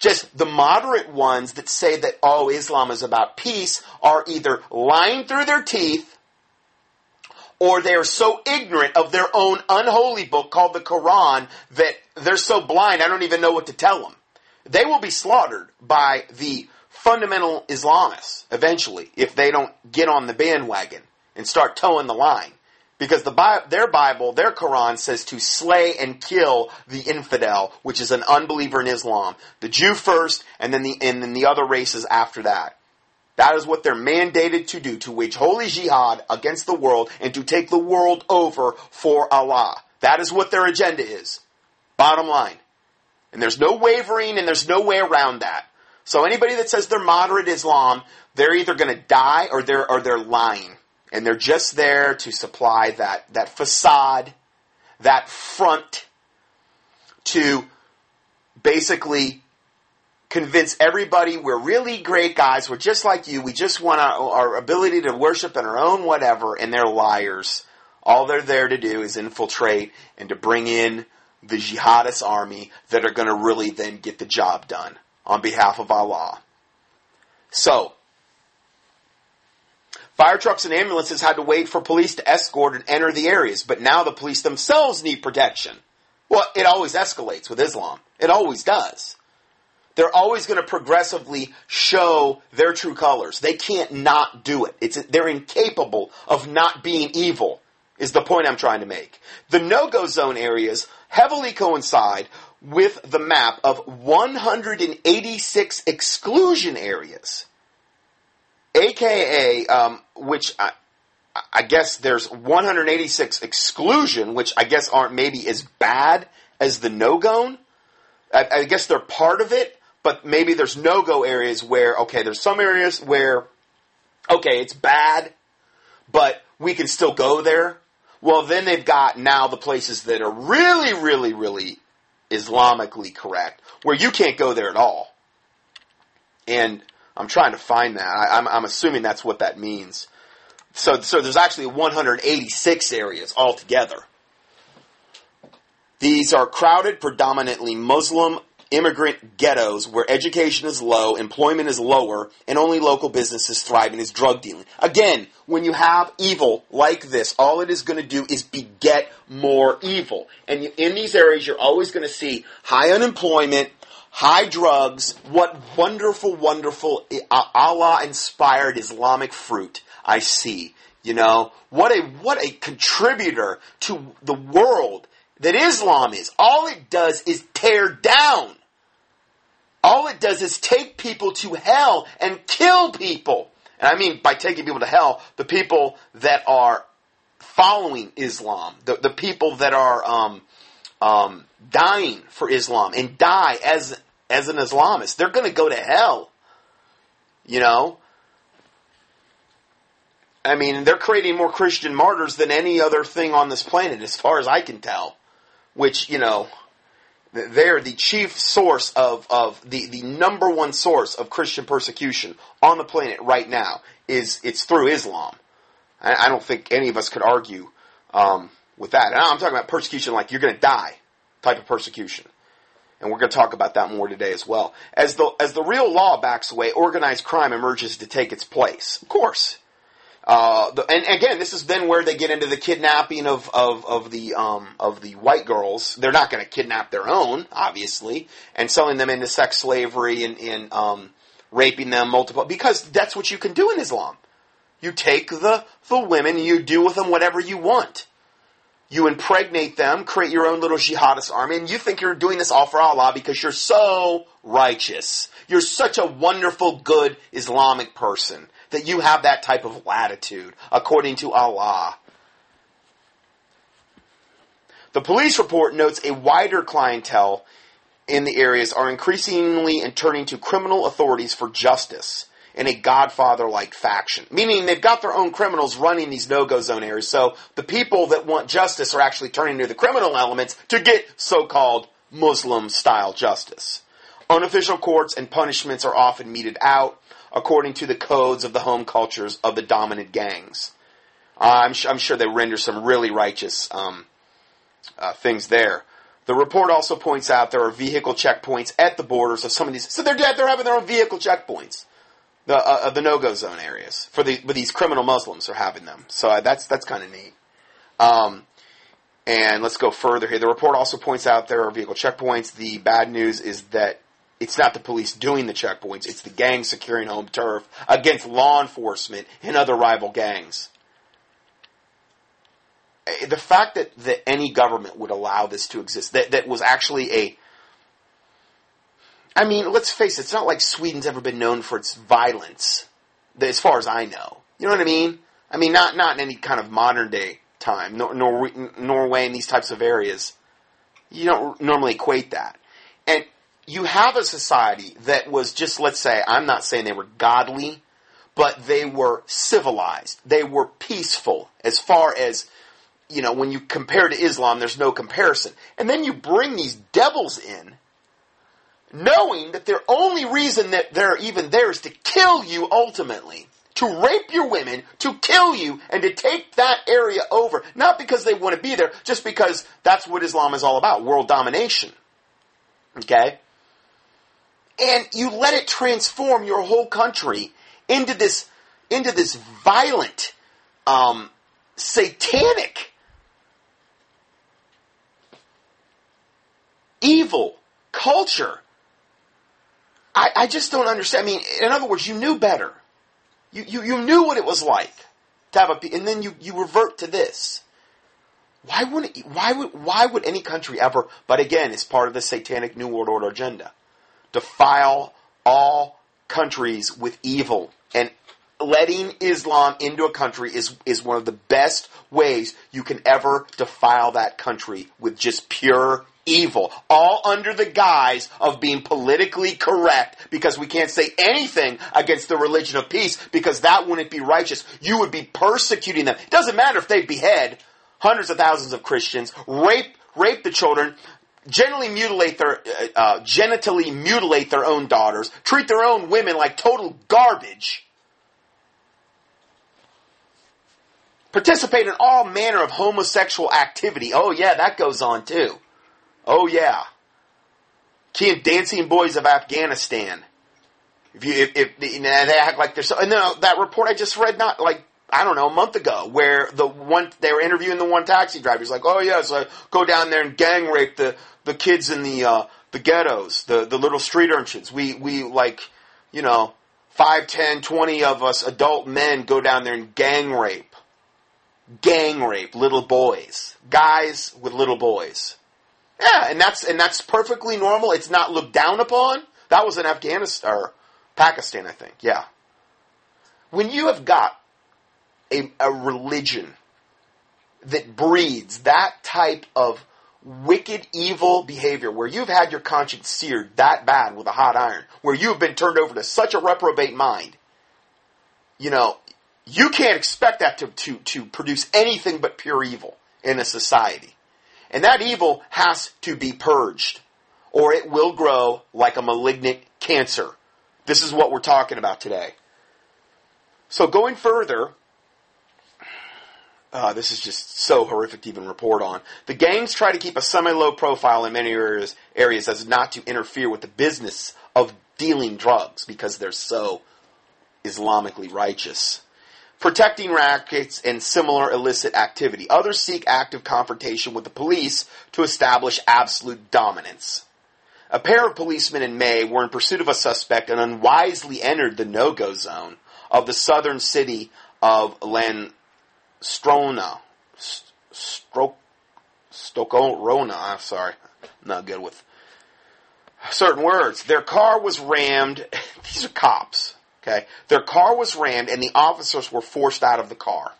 Just the moderate ones that say that, oh, Islam is about peace are either lying through their teeth or they're so ignorant of their own unholy book called the Quran that they're so blind I don't even know what to tell them. They will be slaughtered by the fundamental Islamists eventually if they don't get on the bandwagon and start toeing the line. Because the their Bible, their Quran says to slay and kill the infidel, which is an unbeliever in Islam. The Jew first, and then the and then the other races after that. That is what they're mandated to do, to wage holy jihad against the world and to take the world over for Allah. That is what their agenda is. Bottom line. And there's no wavering and there's no way around that. So anybody that says they're moderate Islam, they're either going to die or they're or they're lying and they're just there to supply that, that facade, that front to basically convince everybody we're really great guys, we're just like you, we just want our, our ability to worship in our own whatever, and they're liars. All they're there to do is infiltrate and to bring in the jihadist army that are going to really then get the job done on behalf of Allah. So, Fire trucks and ambulances had to wait for police to escort and enter the areas, but now the police themselves need protection. Well, it always escalates with Islam. It always does. They're always going to progressively show their true colors. They can't not do it. It's, they're incapable of not being evil, is the point I'm trying to make. The no-go zone areas heavily coincide with the map of 186 exclusion areas aka um, which I, I guess there's 186 exclusion, which I guess aren't maybe as bad as the no go. I, I guess they're part of it, but maybe there's no go areas where okay, there's some areas where okay, it's bad, but we can still go there. Well, then they've got now the places that are really, really, really Islamically correct, where you can't go there at all. And I'm trying to find that. I, am I'm, I'm assuming that's what that means. So, so there's actually 186 areas altogether. These are crowded, predominantly Muslim immigrant ghettos where education is low, employment is lower, and only local businesses thrive in is drug dealing. Again, when you have evil like this, all it is going to do is beget more evil. And in these areas, you're always going to see high unemployment, high drugs, what wonderful, wonderful uh, Allah inspired Islamic fruit I see. You know, what a, what a contributor to the world that Islam is. All it does is tear down. All it does is take people to hell and kill people. And I mean by taking people to hell, the people that are following Islam, the, the people that are um, um, dying for Islam and die as as an Islamist. They're going to go to hell. You know? I mean, they're creating more Christian martyrs than any other thing on this planet, as far as I can tell. Which, you know, they're the chief source of, of the, the number one source of Christian persecution on the planet right now is it's through Islam. I, I don't think any of us could argue um, with that. And I'm talking about persecution like you're going to die type of persecution. And we're going to talk about that more today as well. As the, as the real law backs away, organized crime emerges to take its place. Of course. Uh, the, and again, this is then where they get into the kidnapping of, of, of the um, of the white girls. They're not going to kidnap their own, obviously, and selling them into sex slavery and, and um, raping them multiple because that's what you can do in Islam. You take the the women, and you do with them whatever you want. You impregnate them, create your own little jihadist army, and you think you're doing this all for Allah because you're so righteous. You're such a wonderful, good Islamic person that you have that type of latitude, according to Allah. The police report notes a wider clientele in the areas are increasingly turning to criminal authorities for justice in a godfather like faction. Meaning they've got their own criminals running these no go zone areas, so the people that want justice are actually turning to the criminal elements to get so called Muslim style justice. Unofficial courts and punishments are often meted out according to the codes of the home cultures of the dominant gangs. Uh, I'm, I'm, sure they render some really righteous um, uh, things there. The report also points out there are vehicle checkpoints at the borders of some of these. So they're dead. They're having their own vehicle checkpoints. The uh, the no go zone areas for the but these criminal Muslims are having them. So uh, that's that's kind of neat. Um, and let's go further here. The report also points out there are vehicle checkpoints. The bad news is that it's not the police doing the checkpoints, it's the gang securing home turf against law enforcement and other rival gangs. Eh, the fact that, that any government would allow this to exist, that, that was actually a. I mean, let's face it, it's not like Sweden's ever been known for its violence, as far as I know. You know what I mean? I mean, not, not in any kind of modern day time, nor, nor, Norway and these types of areas. You don't normally equate that. And you have a society that was just, let's say, I'm not saying they were godly, but they were civilized. They were peaceful as far as, you know, when you compare to Islam, there's no comparison. And then you bring these devils in, knowing that their only reason that they're even there is to kill you ultimately. To rape your women, to kill you, and to take that area over. Not because they want to be there, just because that's what Islam is all about, world domination. Okay? And you let it transform your whole country into this into this violent, um, satanic, evil culture. I, I just don't understand. I mean, in other words, you knew better. You, you, you knew what it was like to have a, and then you, you revert to this. Why wouldn't, why would, why would any country ever, but again, it's part of the satanic New World Order agenda defile all countries with evil. And letting Islam into a country is, is one of the best ways you can ever defile that country with just pure evil, all under the guise of being politically correct because we can't say anything against the religion of peace because that wouldn't be righteous. You would be persecuting them. It doesn't matter if they behead hundreds of thousands of Christians, rape rape the children, generally mutilate their uh, uh, genitally mutilate their own daughters, treat their own women like total garbage, participate in all manner of homosexual activity. Oh yeah, that goes on too. Oh yeah, key dancing boys of Afghanistan. If you if, if they act like they're so, and then that report I just read, not like I don't know, a month ago, where the one they were interviewing the one taxi driver. He's like, "Oh yeah, so I go down there and gang rape the the kids in the uh, the ghettos, the the little street urchins. We we like, you know, five, ten, twenty of us adult men go down there and gang rape, gang rape little boys, guys with little boys. Yeah, and that's and that's perfectly normal. It's not looked down upon. That was in Afghanistan or Pakistan, I think. Yeah. When you have got a, a religion that breeds that type of wicked, evil behavior where you've had your conscience seared that bad with a hot iron, where you've been turned over to such a reprobate mind, you know, you can't expect that to, to, to produce anything but pure evil in a society. And that evil has to be purged, or it will grow like a malignant cancer. This is what we're talking about today. So going further, uh, this is just so horrific to even report on. The gangs try to keep a semi-low profile in many areas, areas as not to interfere with the business of dealing drugs because they're so Islamically righteous. Protecting rackets and similar illicit activity. Others seek active confrontation with the police to establish absolute dominance. A pair of policemen in May were in pursuit of a suspect and unwisely entered the no-go zone of the southern city of Landskrona. Stroke, Stokorona, I'm sorry, not good with certain words. Their car was rammed. These are cops. Okay. Their car was rammed and the officers were forced out of the car.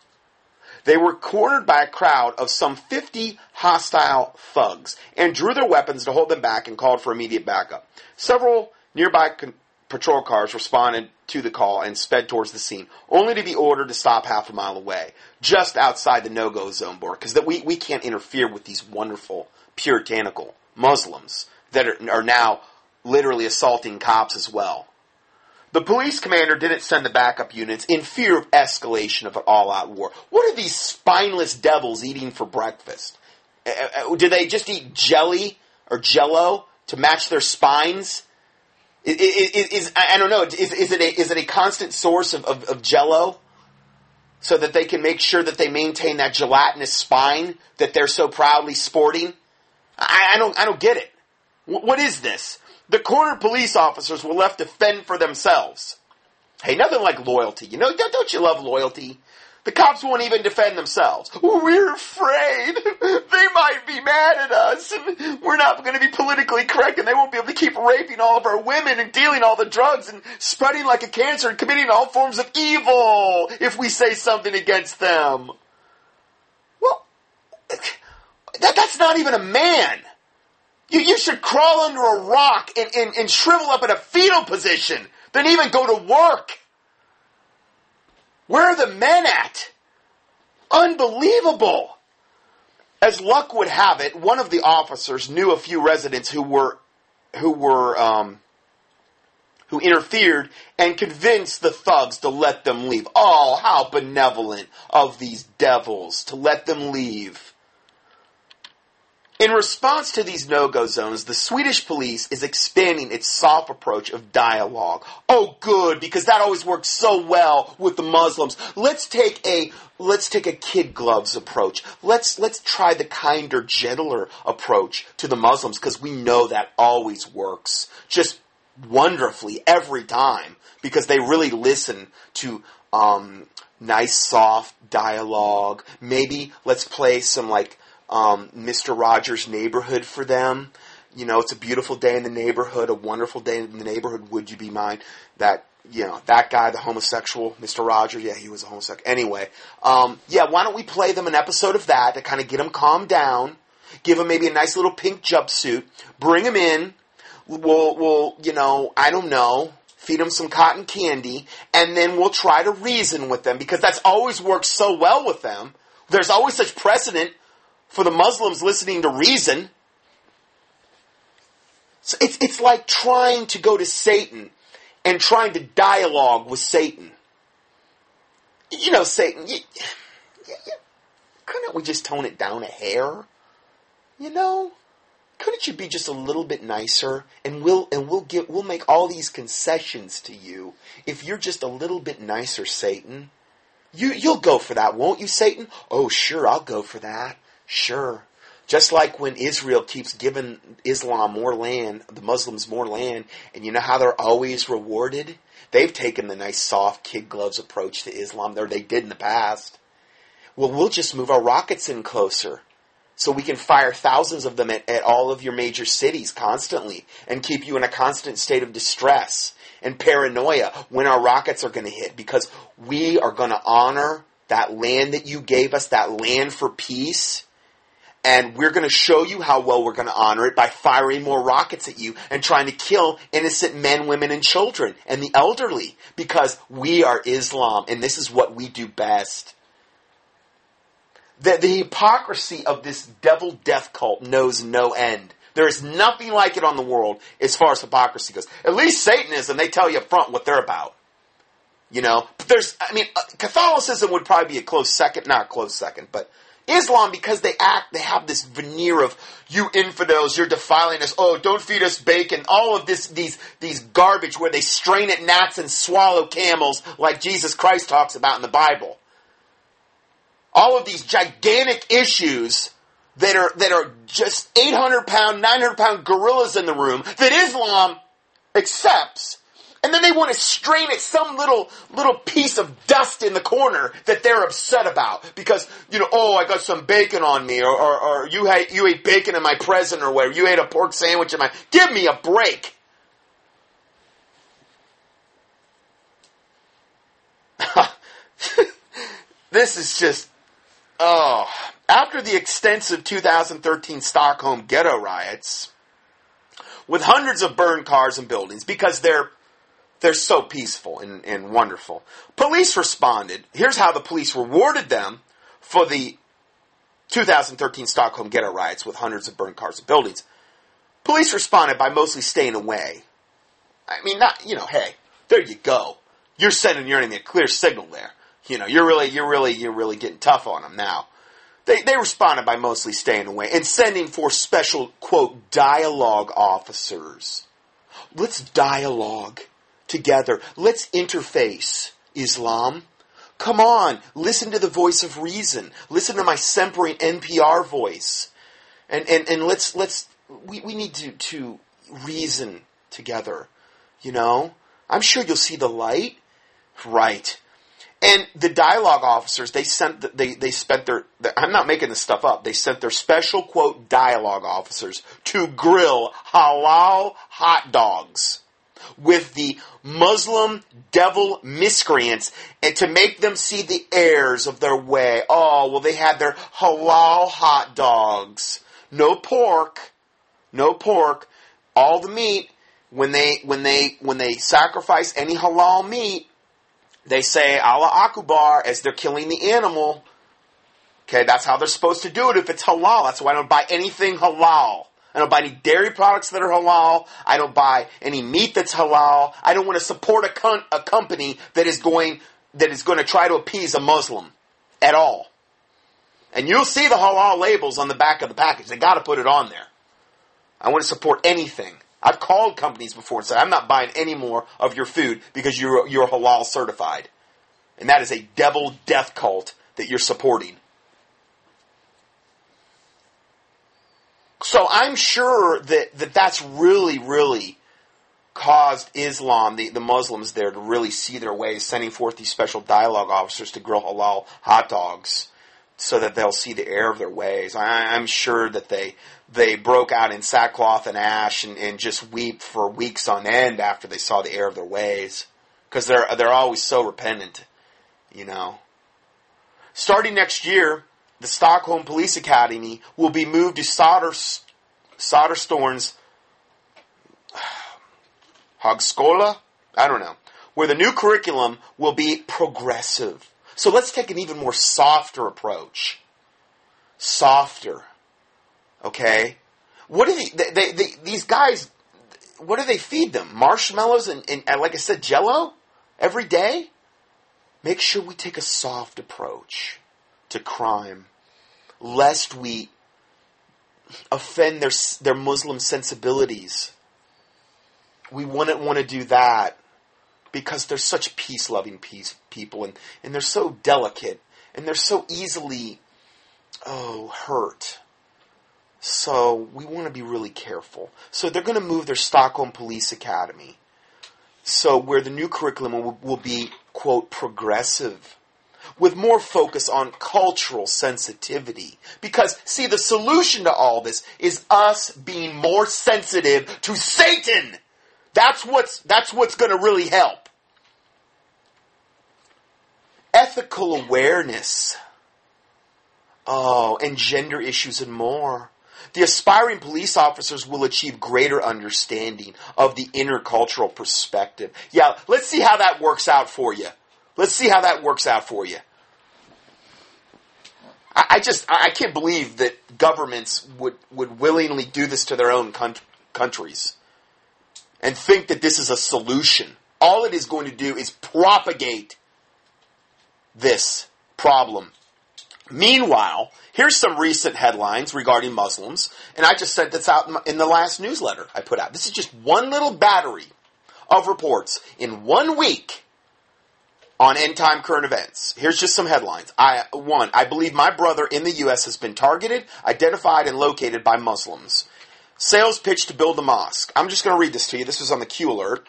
They were cornered by a crowd of some 50 hostile thugs and drew their weapons to hold them back and called for immediate backup. Several nearby con- patrol cars responded to the call and sped towards the scene, only to be ordered to stop half a mile away, just outside the no-go zone board, because that we, we can't interfere with these wonderful puritanical Muslims that are, are now literally assaulting cops as well. The police commander didn't send the backup units in fear of escalation of an all-out war. What are these spineless devils eating for breakfast? Uh, uh, do they just eat jelly or jello to match their spines? Is, is, I don't know. Is, is, it a, is it a constant source of, of, of jello? So that they can make sure that they maintain that gelatinous spine that they're so proudly sporting? I, I don't, I don't get it. What is this? The corner police officers were left to fend for themselves. Hey, nothing like loyalty. You know, don't you love loyalty? The cops won't even defend themselves. We're afraid they might be mad at us we're not going to be politically correct and they won't be able to keep raping all of our women and dealing all the drugs and spreading like a cancer and committing all forms of evil if we say something against them. Well, that, that's not even a man. You, you should crawl under a rock and, and, and shrivel up in a fetal position than even go to work. Where are the men at? Unbelievable. As luck would have it, one of the officers knew a few residents who were who were um, who interfered and convinced the thugs to let them leave. Oh, how benevolent of these devils to let them leave. In response to these no-go zones, the Swedish police is expanding its soft approach of dialogue. Oh good, because that always works so well with the Muslims. Let's take a let's take a kid gloves approach. Let's let's try the kinder, gentler approach to the Muslims because we know that always works. Just wonderfully every time because they really listen to um, nice soft dialogue. Maybe let's play some like um, Mr. Rogers' neighborhood for them. You know, it's a beautiful day in the neighborhood, a wonderful day in the neighborhood. Would you be mine? That you know, that guy, the homosexual, Mr. Rogers. Yeah, he was a homosexual. Anyway, um, yeah, why don't we play them an episode of that to kind of get them calmed down, give them maybe a nice little pink jumpsuit, bring them in. We'll, we'll, you know, I don't know, feed them some cotton candy, and then we'll try to reason with them because that's always worked so well with them. There's always such precedent for the Muslims listening to reason. So it's, it's like trying to go to Satan and trying to dialogue with Satan. You know, Satan, you, you, you, couldn't we just tone it down a hair? You know? Couldn't you be just a little bit nicer and we'll and we'll get we'll make all these concessions to you if you're just a little bit nicer, Satan? You you'll go for that, won't you, Satan? Oh, sure, I'll go for that. Sure. Just like when Israel keeps giving Islam more land, the Muslims more land, and you know how they're always rewarded? They've taken the nice soft kid gloves approach to Islam, or they did in the past. Well, we'll just move our rockets in closer so we can fire thousands of them at, at all of your major cities constantly and keep you in a constant state of distress and paranoia when our rockets are going to hit because we are going to honor that land that you gave us, that land for peace and we're going to show you how well we're going to honor it by firing more rockets at you and trying to kill innocent men, women, and children and the elderly because we are Islam and this is what we do best. The, the hypocrisy of this devil death cult knows no end. There is nothing like it on the world as far as hypocrisy goes. At least Satanism, they tell you up front what they're about. You know, but there's, I mean, uh, Catholicism would probably be a close second, not a close second, but Islam, because they act, they have this veneer of you infidels, you're defiling us. Oh, don't feed us bacon. All of this, these, these garbage where they strain at gnats and swallow camels, like Jesus Christ talks about in the Bible. All of these gigantic issues that are that are just 800 pound, 900 pound gorillas in the room that Islam accepts and then they want to strain at some little little piece of dust in the corner that they're upset about because you know, oh, I got some bacon on me, or, or, or you ate you ate bacon in my present, or where you ate a pork sandwich in my. Give me a break. this is just oh. After the extensive 2013 Stockholm ghetto riots, with hundreds of burned cars and buildings, because they're they're so peaceful and, and wonderful. Police responded. Here's how the police rewarded them for the 2013 Stockholm ghetto riots with hundreds of burned cars and buildings. Police responded by mostly staying away. I mean, not, you know, hey, there you go. You're sending your enemy a clear signal there. You know, you're really, you're really, you're really getting tough on them now. They, they responded by mostly staying away and sending for special, quote, dialogue officers. Let's dialogue together. Let's interface Islam. Come on, listen to the voice of reason. Listen to my simpering NPR voice. And, and, and let's, let's, we, we need to, to reason together. You know? I'm sure you'll see the light. Right. And the dialogue officers, they sent, they, they spent their, I'm not making this stuff up, they sent their special quote dialogue officers to grill halal hot dogs with the Muslim devil miscreants and to make them see the errors of their way. Oh, well, they had their halal hot dogs. No pork. No pork. All the meat. When they, when they, when they sacrifice any halal meat, they say Allah Akbar as they're killing the animal. Okay, that's how they're supposed to do it if it's halal. That's why I don't buy anything halal. I don't buy any dairy products that are halal. I don't buy any meat that's halal. I don't want to support a, con- a company that is going that is going to try to appease a Muslim at all. And you'll see the halal labels on the back of the package. They got to put it on there. I want to support anything. I've called companies before and said, I'm not buying any more of your food because you're, you're halal certified. And that is a devil death cult that you're supporting. So I'm sure that, that that's really, really caused Islam, the, the Muslims there, to really see their ways, sending forth these special dialogue officers to grill halal hot dogs so that they'll see the error of their ways. I, am sure that they they broke out in sackcloth and ash and, and just weep for weeks on end after they saw the error of their ways because they're they're always so repentant, you know. Starting next year, the Stockholm Police Academy will be moved to Solder, Soderstorn's Hogskola? I don't know. Where the new curriculum will be progressive. So let's take an even more softer approach. Softer. Okay? What do they, they, they, these guys, what do they feed them? Marshmallows and, and, and like I said, jello? Every day? Make sure we take a soft approach to crime lest we offend their, their Muslim sensibilities. We wouldn't want to do that because they're such peace loving peace people and, and they're so delicate and they're so easily oh hurt. So we want to be really careful. So they're going to move their Stockholm Police Academy. So where the new curriculum will, will be quote progressive with more focus on cultural sensitivity. Because, see, the solution to all this is us being more sensitive to Satan. That's what's, that's what's going to really help. Ethical awareness. Oh, and gender issues and more. The aspiring police officers will achieve greater understanding of the intercultural perspective. Yeah, let's see how that works out for you. Let's see how that works out for you. I, I just, I can't believe that governments would, would willingly do this to their own country, countries and think that this is a solution. All it is going to do is propagate this problem. Meanwhile, here's some recent headlines regarding Muslims, and I just sent this out in the last newsletter I put out. This is just one little battery of reports in one week on end time current events. Here's just some headlines. I one, I believe my brother in the US has been targeted, identified and located by Muslims. Sales pitch to build a mosque. I'm just going to read this to you. This was on the Q alert.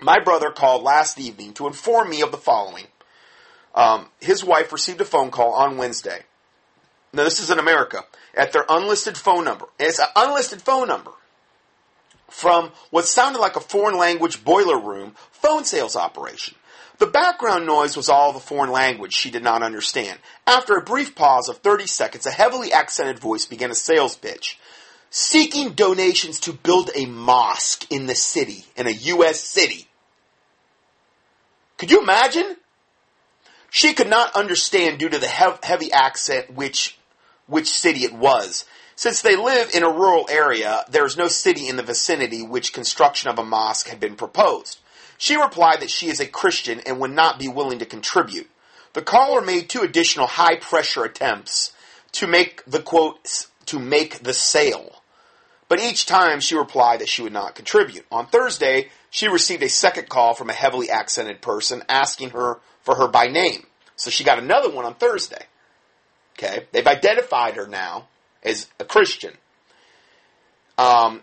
My brother called last evening to inform me of the following. Um, his wife received a phone call on Wednesday. Now, this is in America. At their unlisted phone number. It's an unlisted phone number from what sounded like a foreign language boiler room phone sales operation. The background noise was all the foreign language she did not understand. After a brief pause of 30 seconds, a heavily accented voice began a sales pitch seeking donations to build a mosque in the city, in a U.S. city. Could you imagine? She could not understand due to the heavy accent which, which city it was. Since they live in a rural area, there is no city in the vicinity which construction of a mosque had been proposed. She replied that she is a Christian and would not be willing to contribute. The caller made two additional high pressure attempts to make the quote, to make the sale. But each time she replied that she would not contribute. On Thursday, she received a second call from a heavily accented person asking her for her by name. So she got another one on Thursday. Okay, they've identified her now as a Christian. Um,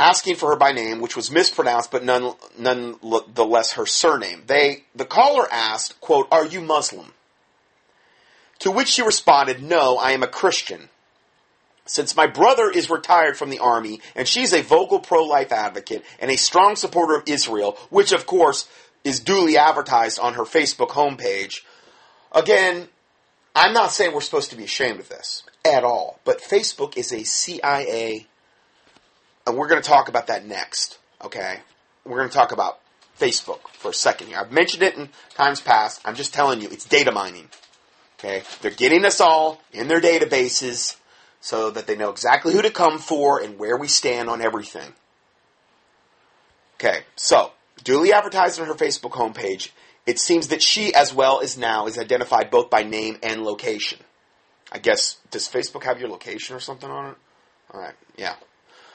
asking for her by name, which was mispronounced, but none, nonetheless her surname. They, the caller asked, quote, "Are you Muslim?" To which she responded, "No, I am a Christian." Since my brother is retired from the army and she's a vocal pro-life advocate and a strong supporter of Israel, which of course is duly advertised on her Facebook homepage, again, I'm not saying we're supposed to be ashamed of this at all, but Facebook is a CIA, and we're going to talk about that next, okay? We're going to talk about Facebook for a second here. I've mentioned it in times past. I'm just telling you, it's data mining. Okay? They're getting us all in their databases so that they know exactly who to come for and where we stand on everything. Okay, so duly advertised on her Facebook homepage, it seems that she, as well as now, is identified both by name and location. I guess, does Facebook have your location or something on it? All right, yeah.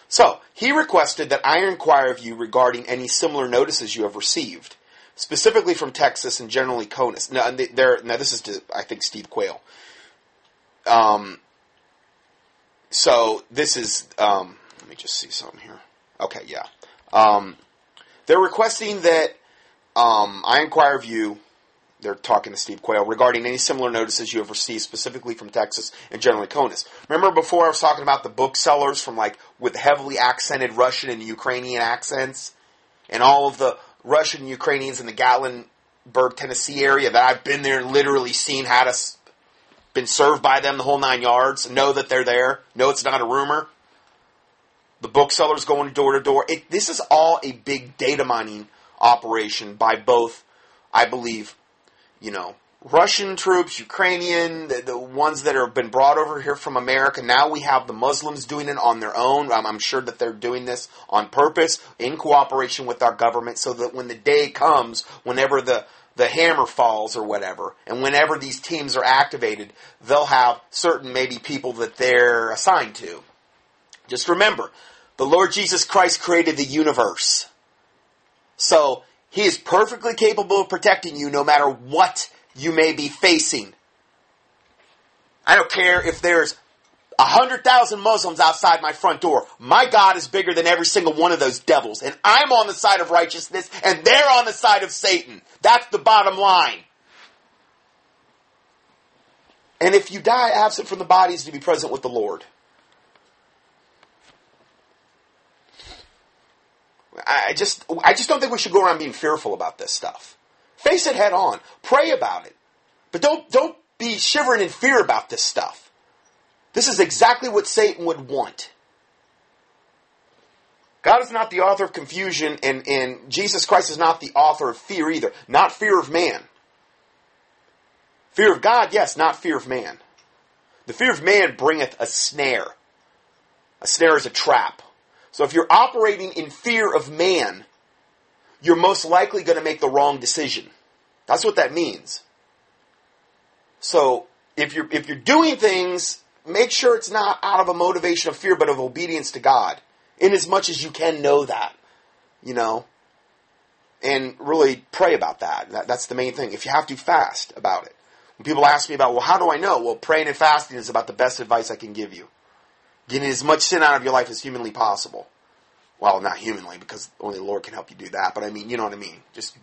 So, he requested that I inquire of you regarding any similar notices you have received, specifically from Texas and generally CONUS. Now, now this is to, I think, Steve Quayle. Um, so this is, um, let me just see something here. Okay, yeah. Um, they're requesting that um, I inquire of you. They're talking to Steve Quayle regarding any similar notices you have received specifically from Texas and generally CONUS. Remember before I was talking about the booksellers from like with heavily accented Russian and Ukrainian accents and all of the Russian Ukrainians in the Gatlinburg, Tennessee area that I've been there and literally seen how to been served by them the whole nine yards, know that they're there, know it's not a rumor. The booksellers going door to door. It, this is all a big data mining operation by both, I believe, you know, Russian troops, Ukrainian, the, the, ones that have been brought over here from America. Now we have the Muslims doing it on their own. I'm, I'm, sure that they're doing this on purpose, in cooperation with our government, so that when the day comes, whenever the the hammer falls or whatever. And whenever these teams are activated, they'll have certain maybe people that they're assigned to. Just remember, the Lord Jesus Christ created the universe. So, He is perfectly capable of protecting you no matter what you may be facing. I don't care if there's a hundred thousand Muslims outside my front door. My God is bigger than every single one of those devils. And I'm on the side of righteousness and they're on the side of Satan. That's the bottom line. And if you die absent from the bodies to be present with the Lord. I just, I just don't think we should go around being fearful about this stuff. Face it head on. Pray about it. But don't, don't be shivering in fear about this stuff. This is exactly what Satan would want. God is not the author of confusion, and, and Jesus Christ is not the author of fear either. Not fear of man. Fear of God, yes, not fear of man. The fear of man bringeth a snare. A snare is a trap. So if you're operating in fear of man, you're most likely going to make the wrong decision. That's what that means. So if you're if you're doing things, make sure it's not out of a motivation of fear, but of obedience to God in as much as you can know that, you know, and really pray about that. that. That's the main thing. If you have to, fast about it. When people ask me about, well, how do I know? Well, praying and fasting is about the best advice I can give you. Getting as much sin out of your life as humanly possible. Well, not humanly, because only the Lord can help you do that, but I mean, you know what I mean. Just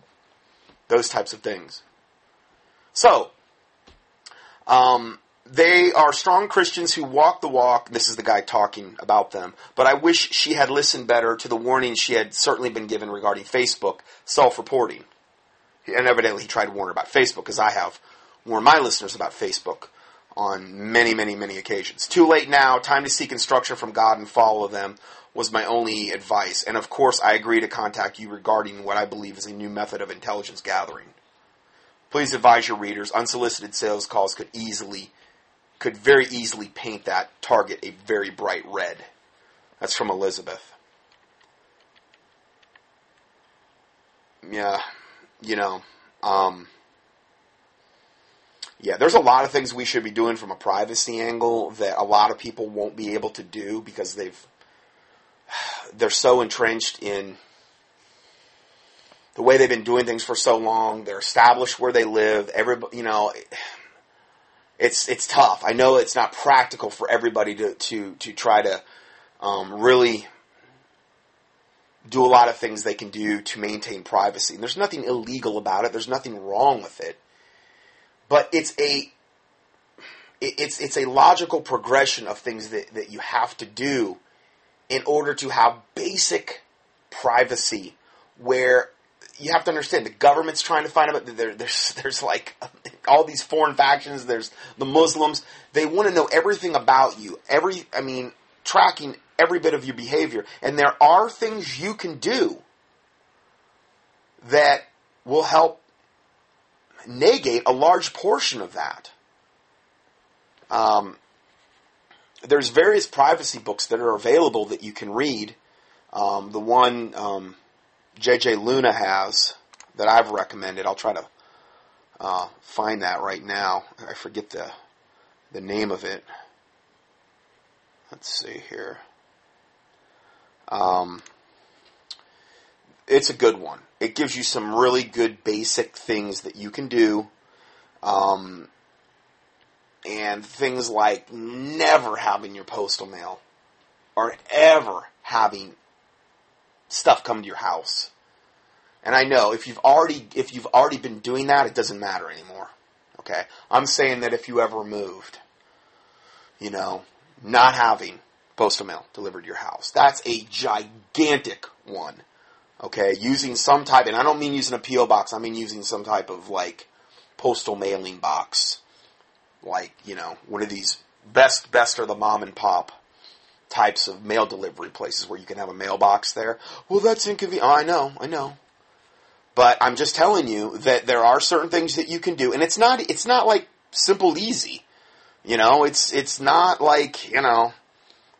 those types of things. So, um, they are strong Christians who walk the walk. This is the guy talking about them. But I wish she had listened better to the warning she had certainly been given regarding Facebook self reporting. And evidently he tried to warn her about Facebook, because I have warned my listeners about Facebook on many, many, many occasions. Too late now, time to seek instruction from God and follow them was my only advice. And of course, I agree to contact you regarding what I believe is a new method of intelligence gathering. Please advise your readers unsolicited sales calls could easily could very easily paint that target a very bright red. That's from Elizabeth. Yeah, you know, um, yeah, there's a lot of things we should be doing from a privacy angle that a lot of people won't be able to do because they've they're so entrenched in the way they've been doing things for so long. They're established where they live. Everybody, you know, it's it's tough. I know it's not practical for everybody to to to try to um, really do a lot of things they can do to maintain privacy. And there's nothing illegal about it. There's nothing wrong with it. But it's a it's it's a logical progression of things that, that you have to do in order to have basic privacy where you have to understand the government's trying to find out. There, there's there's like all these foreign factions. There's the Muslims. They want to know everything about you. Every I mean, tracking every bit of your behavior. And there are things you can do that will help negate a large portion of that. Um, there's various privacy books that are available that you can read. Um, the one um, JJ Luna has that I've recommended. I'll try to uh, find that right now. I forget the the name of it. Let's see here. Um, it's a good one. It gives you some really good basic things that you can do. Um, and things like never having your postal mail or ever having stuff come to your house. And I know if you've already if you've already been doing that, it doesn't matter anymore. Okay? I'm saying that if you ever moved, you know, not having postal mail delivered to your house. That's a gigantic one. Okay? Using some type and I don't mean using a PO box, I mean using some type of like postal mailing box. Like, you know, one of these best best are the mom and pop types of mail delivery places where you can have a mailbox there. Well, that's inconvenient. Oh, I know, I know. But I'm just telling you that there are certain things that you can do, and it's not it's not like simple easy. You know, it's it's not like you know,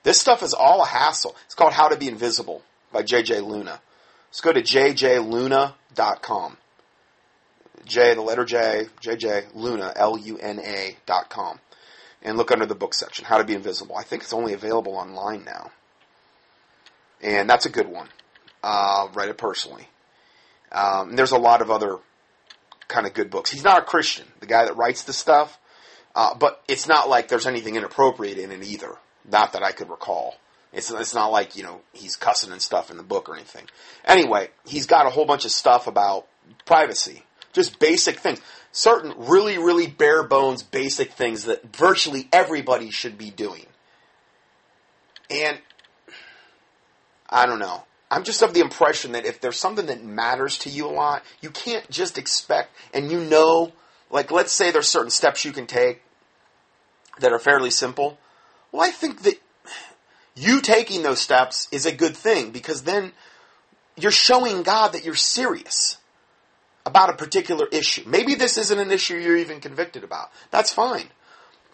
this stuff is all a hassle. It's called How to Be Invisible by JJ Luna. Let's go to jjluna.com. J, the letter J, JJ Luna, L U N A dot com and look under the book section, How to Be Invisible. I think it's only available online now. And that's a good one. Uh, read it personally. Um, there's a lot of other kind of good books. He's not a Christian, the guy that writes the stuff, uh, but it's not like there's anything inappropriate in it either. Not that I could recall. It's, it's not like, you know, he's cussing and stuff in the book or anything. Anyway, he's got a whole bunch of stuff about privacy. Just basic things certain really, really bare bones basic things that virtually everybody should be doing. And I don't know. I'm just of the impression that if there's something that matters to you a lot, you can't just expect, and you know, like let's say there's certain steps you can take that are fairly simple. Well, I think that you taking those steps is a good thing because then you're showing God that you're serious about a particular issue. Maybe this isn't an issue you're even convicted about. That's fine.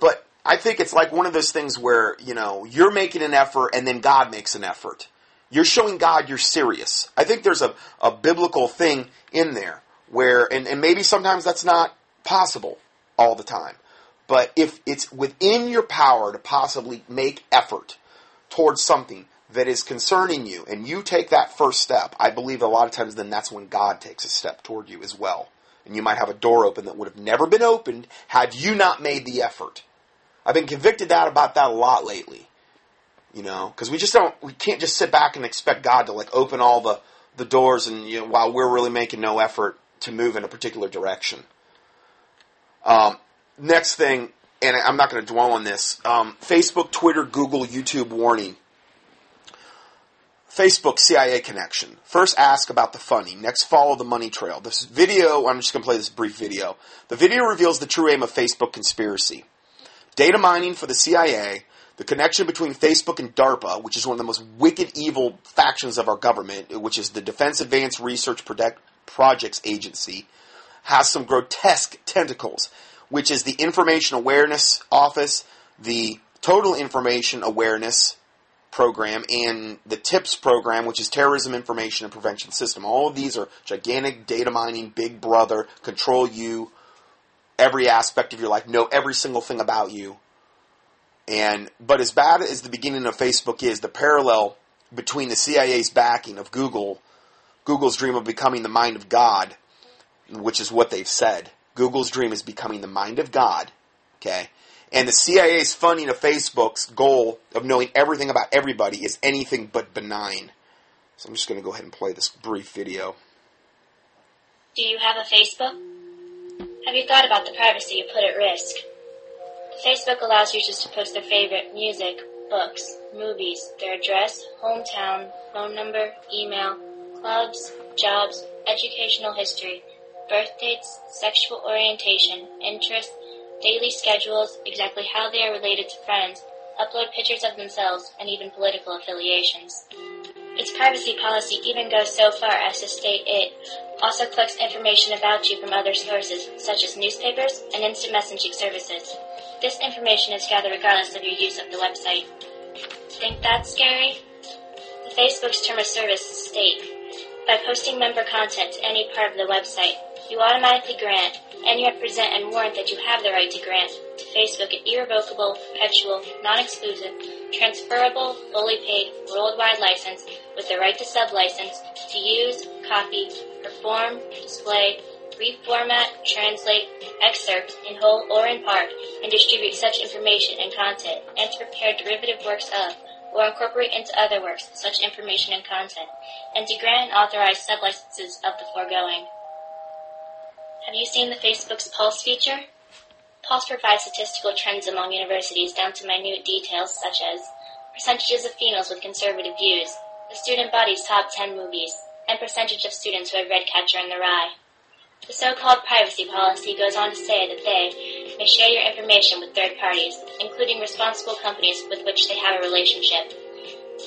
But I think it's like one of those things where, you know, you're making an effort and then God makes an effort. You're showing God you're serious. I think there's a, a biblical thing in there where, and, and maybe sometimes that's not possible all the time. But if it's within your power to possibly make effort towards something that is concerning you and you take that first step, I believe a lot of times then that's when God takes a step toward you as well. And you might have a door open that would have never been opened had you not made the effort. I've been convicted that about that a lot lately. You know, because we just don't, we can't just sit back and expect God to like open all the, the doors and you know, while we're really making no effort to move in a particular direction. Um, next thing, and I'm not going to dwell on this. Um, Facebook, Twitter, Google, YouTube warning. Facebook CIA connection. First ask about the funny. Next follow the money trail. This video, I'm just going to play this brief video. The video reveals the true aim of Facebook conspiracy. Data mining for the CIA, the connection between Facebook and DARPA, which is one of the most wicked, evil factions of our government, which is the Defense Advanced Research Projects Agency, has some grotesque tentacles, which is the Information Awareness Office, the Total Information Awareness program and the TIPS program, which is Terrorism Information and Prevention System. All of these are gigantic data mining, big brother, control you, every aspect of your life, know every single thing about you. And but as bad as the beginning of Facebook is, the parallel between the CIA's backing of Google, Google's dream of becoming the mind of God, which is what they've said. Google's dream is becoming the mind of God. Okay, and the CIA's funding of Facebook's goal of knowing everything about everybody is anything but benign. So I'm just going to go ahead and play this brief video. Do you have a Facebook? Have you thought about the privacy you put at risk? Facebook allows users to post their favorite music, books, movies, their address, hometown, phone number, email, clubs, jobs, educational history, birth dates, sexual orientation, interests, daily schedules, exactly how they are related to friends, upload pictures of themselves, and even political affiliations. Its privacy policy even goes so far as to state it also collects information about you from other sources, such as newspapers and instant messaging services. This information is gathered regardless of your use of the website. Think that's scary? The Facebook's term of service state by posting member content to any part of the website, you automatically grant and you represent and warrant that you have the right to grant to Facebook an irrevocable, perpetual, non-exclusive, transferable, fully paid, worldwide license with the right to sub-license to use, copy, perform, display, reformat, translate, excerpt in whole or in part, and distribute such information and content, and to prepare derivative works of, or incorporate into other works such information and content, and to grant and authorize sublicenses of the foregoing. Have you seen the Facebook's Pulse feature? Pulse provides statistical trends among universities down to minute details such as percentages of females with conservative views, the student body's top 10 movies, and percentage of students who have read Catcher in the Rye. The so-called privacy policy goes on to say that they may share your information with third parties, including responsible companies with which they have a relationship.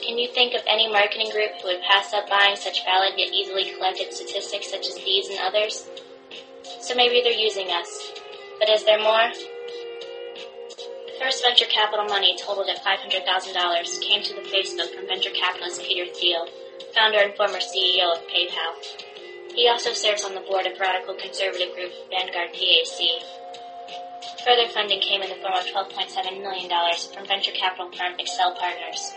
Can you think of any marketing group who would pass up buying such valid yet easily collected statistics such as these and others? So maybe they're using us. But is there more? First venture capital money totaled at $500,000 came to the Facebook from venture capitalist Peter Thiel, founder and former CEO of PayPal. He also serves on the board of radical conservative group Vanguard PAC. Further funding came in the form of $12.7 million from venture capital firm Accel Partners.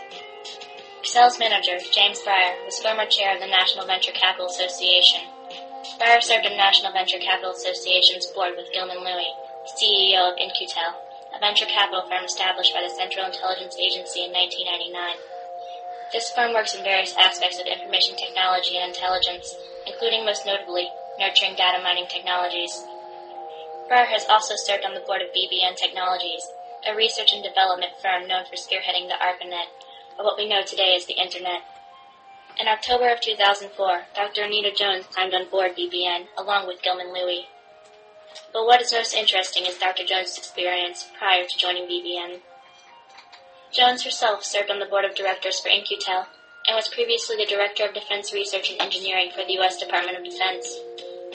Accel's manager, James Breyer, was former chair of the National Venture Capital Association Breyer served on National Venture Capital Association's board with Gilman Louie, CEO of In-Q-Tel, a venture capital firm established by the Central Intelligence Agency in 1999. This firm works in various aspects of information technology and intelligence, including most notably nurturing data mining technologies. Breyer has also served on the board of BBN Technologies, a research and development firm known for spearheading the ARPANET, or what we know today as the Internet. In October of 2004, Dr. Anita Jones climbed on board BBN along with Gilman Louie. But what is most interesting is Dr. Jones' experience prior to joining BBN. Jones herself served on the board of directors for In-Q-Tel and was previously the Director of Defense Research and Engineering for the U.S. Department of Defense.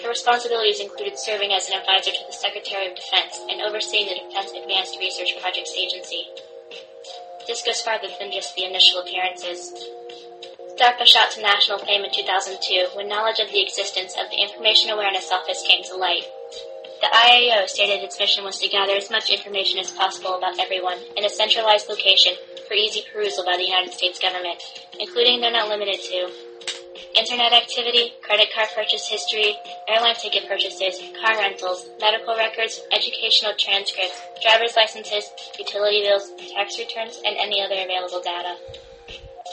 Her responsibilities included serving as an advisor to the Secretary of Defense and overseeing the Defense Advanced Research Projects Agency. This goes farther than just the initial appearances. DARPA shot to national fame in 2002 when knowledge of the existence of the Information Awareness Office came to light. The IAO stated its mission was to gather as much information as possible about everyone in a centralized location for easy perusal by the United States government, including though not limited to internet activity, credit card purchase history, airline ticket purchases, car rentals, medical records, educational transcripts, driver's licenses, utility bills, tax returns, and any other available data.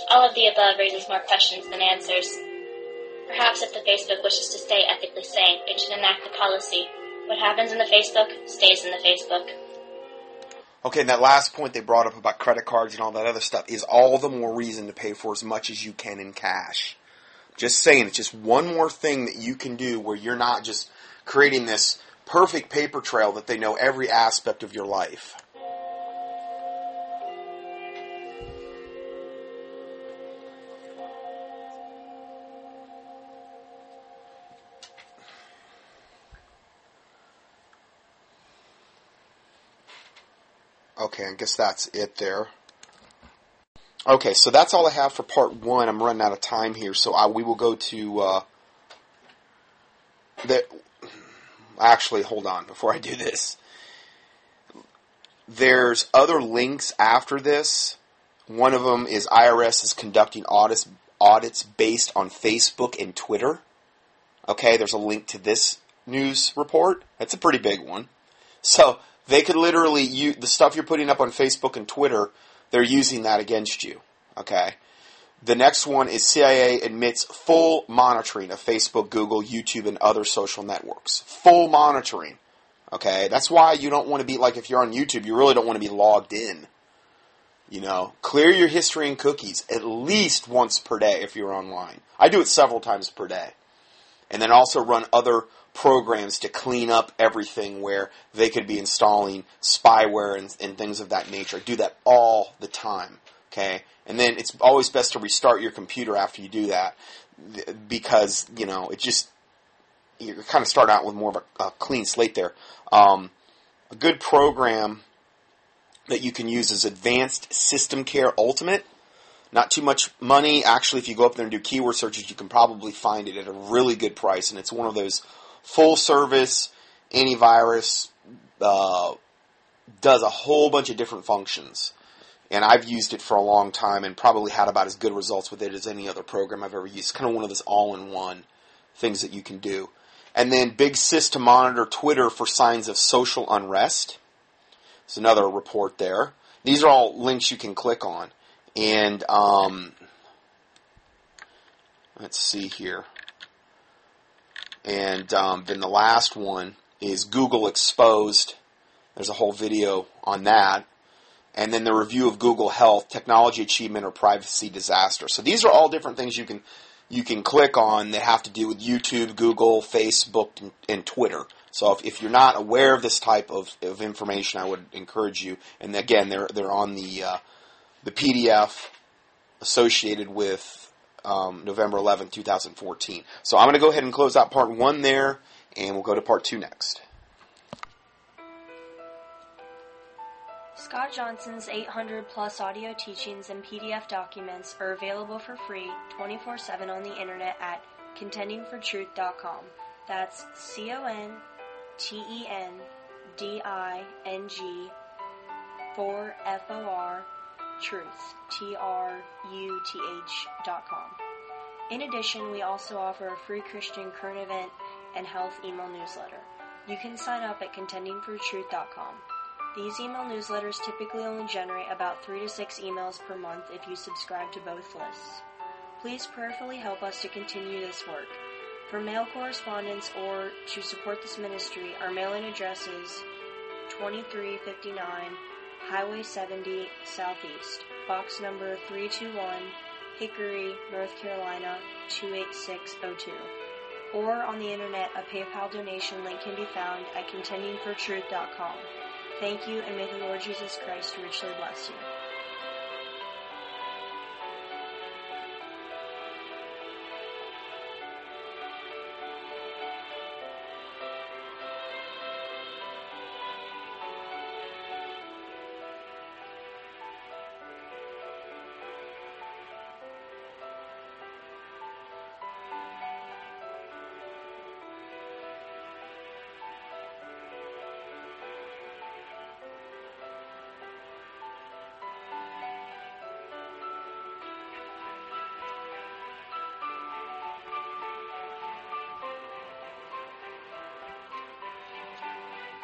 All of the above raises more questions than answers. Perhaps if the Facebook wishes to stay ethically sane, it should enact a policy what happens in the Facebook stays in the Facebook. Okay, and that last point they brought up about credit cards and all that other stuff is all the more reason to pay for as much as you can in cash. Just saying, it's just one more thing that you can do where you're not just creating this perfect paper trail that they know every aspect of your life. I guess that's it there. Okay, so that's all I have for part one. I'm running out of time here, so I, we will go to uh, the. Actually, hold on before I do this. There's other links after this. One of them is IRS is conducting audits audits based on Facebook and Twitter. Okay, there's a link to this news report. That's a pretty big one. So they could literally use the stuff you're putting up on Facebook and Twitter. They're using that against you. Okay. The next one is CIA admits full monitoring of Facebook, Google, YouTube, and other social networks. Full monitoring. Okay. That's why you don't want to be like if you're on YouTube, you really don't want to be logged in. You know, clear your history and cookies at least once per day if you're online. I do it several times per day. And then also run other programs to clean up everything where they could be installing spyware and, and things of that nature. Do that all the time. Okay? And then it's always best to restart your computer after you do that because, you know, it just, you kind of start out with more of a, a clean slate there. Um, a good program that you can use is Advanced System Care Ultimate. Not too much money. Actually, if you go up there and do keyword searches, you can probably find it at a really good price. And it's one of those full service antivirus, uh, does a whole bunch of different functions. And I've used it for a long time and probably had about as good results with it as any other program I've ever used. It's kind of one of those all in one things that you can do. And then Big Sis to monitor Twitter for signs of social unrest. There's another report there. These are all links you can click on. And um, let's see here. And um, then the last one is Google Exposed. There's a whole video on that. And then the review of Google Health, technology achievement or privacy disaster. So these are all different things you can you can click on that have to do with YouTube, Google, Facebook, and, and Twitter. So if, if, you're not aware of this type of, of information, I would encourage you. And again, they're they're on the uh, the PDF associated with um, November 11, 2014. So I'm going to go ahead and close out part one there, and we'll go to part two next. Scott Johnson's 800 plus audio teachings and PDF documents are available for free 24 7 on the internet at contendingfortruth.com. That's C O N T E N D I N G 4 F O R truth, T-R-U-T-H dot com. In addition, we also offer a free Christian current event and health email newsletter. You can sign up at contendingfortruth.com. These email newsletters typically only generate about 3 to 6 emails per month if you subscribe to both lists. Please prayerfully help us to continue this work. For mail correspondence or to support this ministry, our mailing address is 2359 Highway 70 Southeast, box number 321, Hickory, North Carolina 28602. or on the internet, a PayPal donation link can be found at contendingfortruth.com. Thank you, and may the Lord Jesus Christ richly bless you.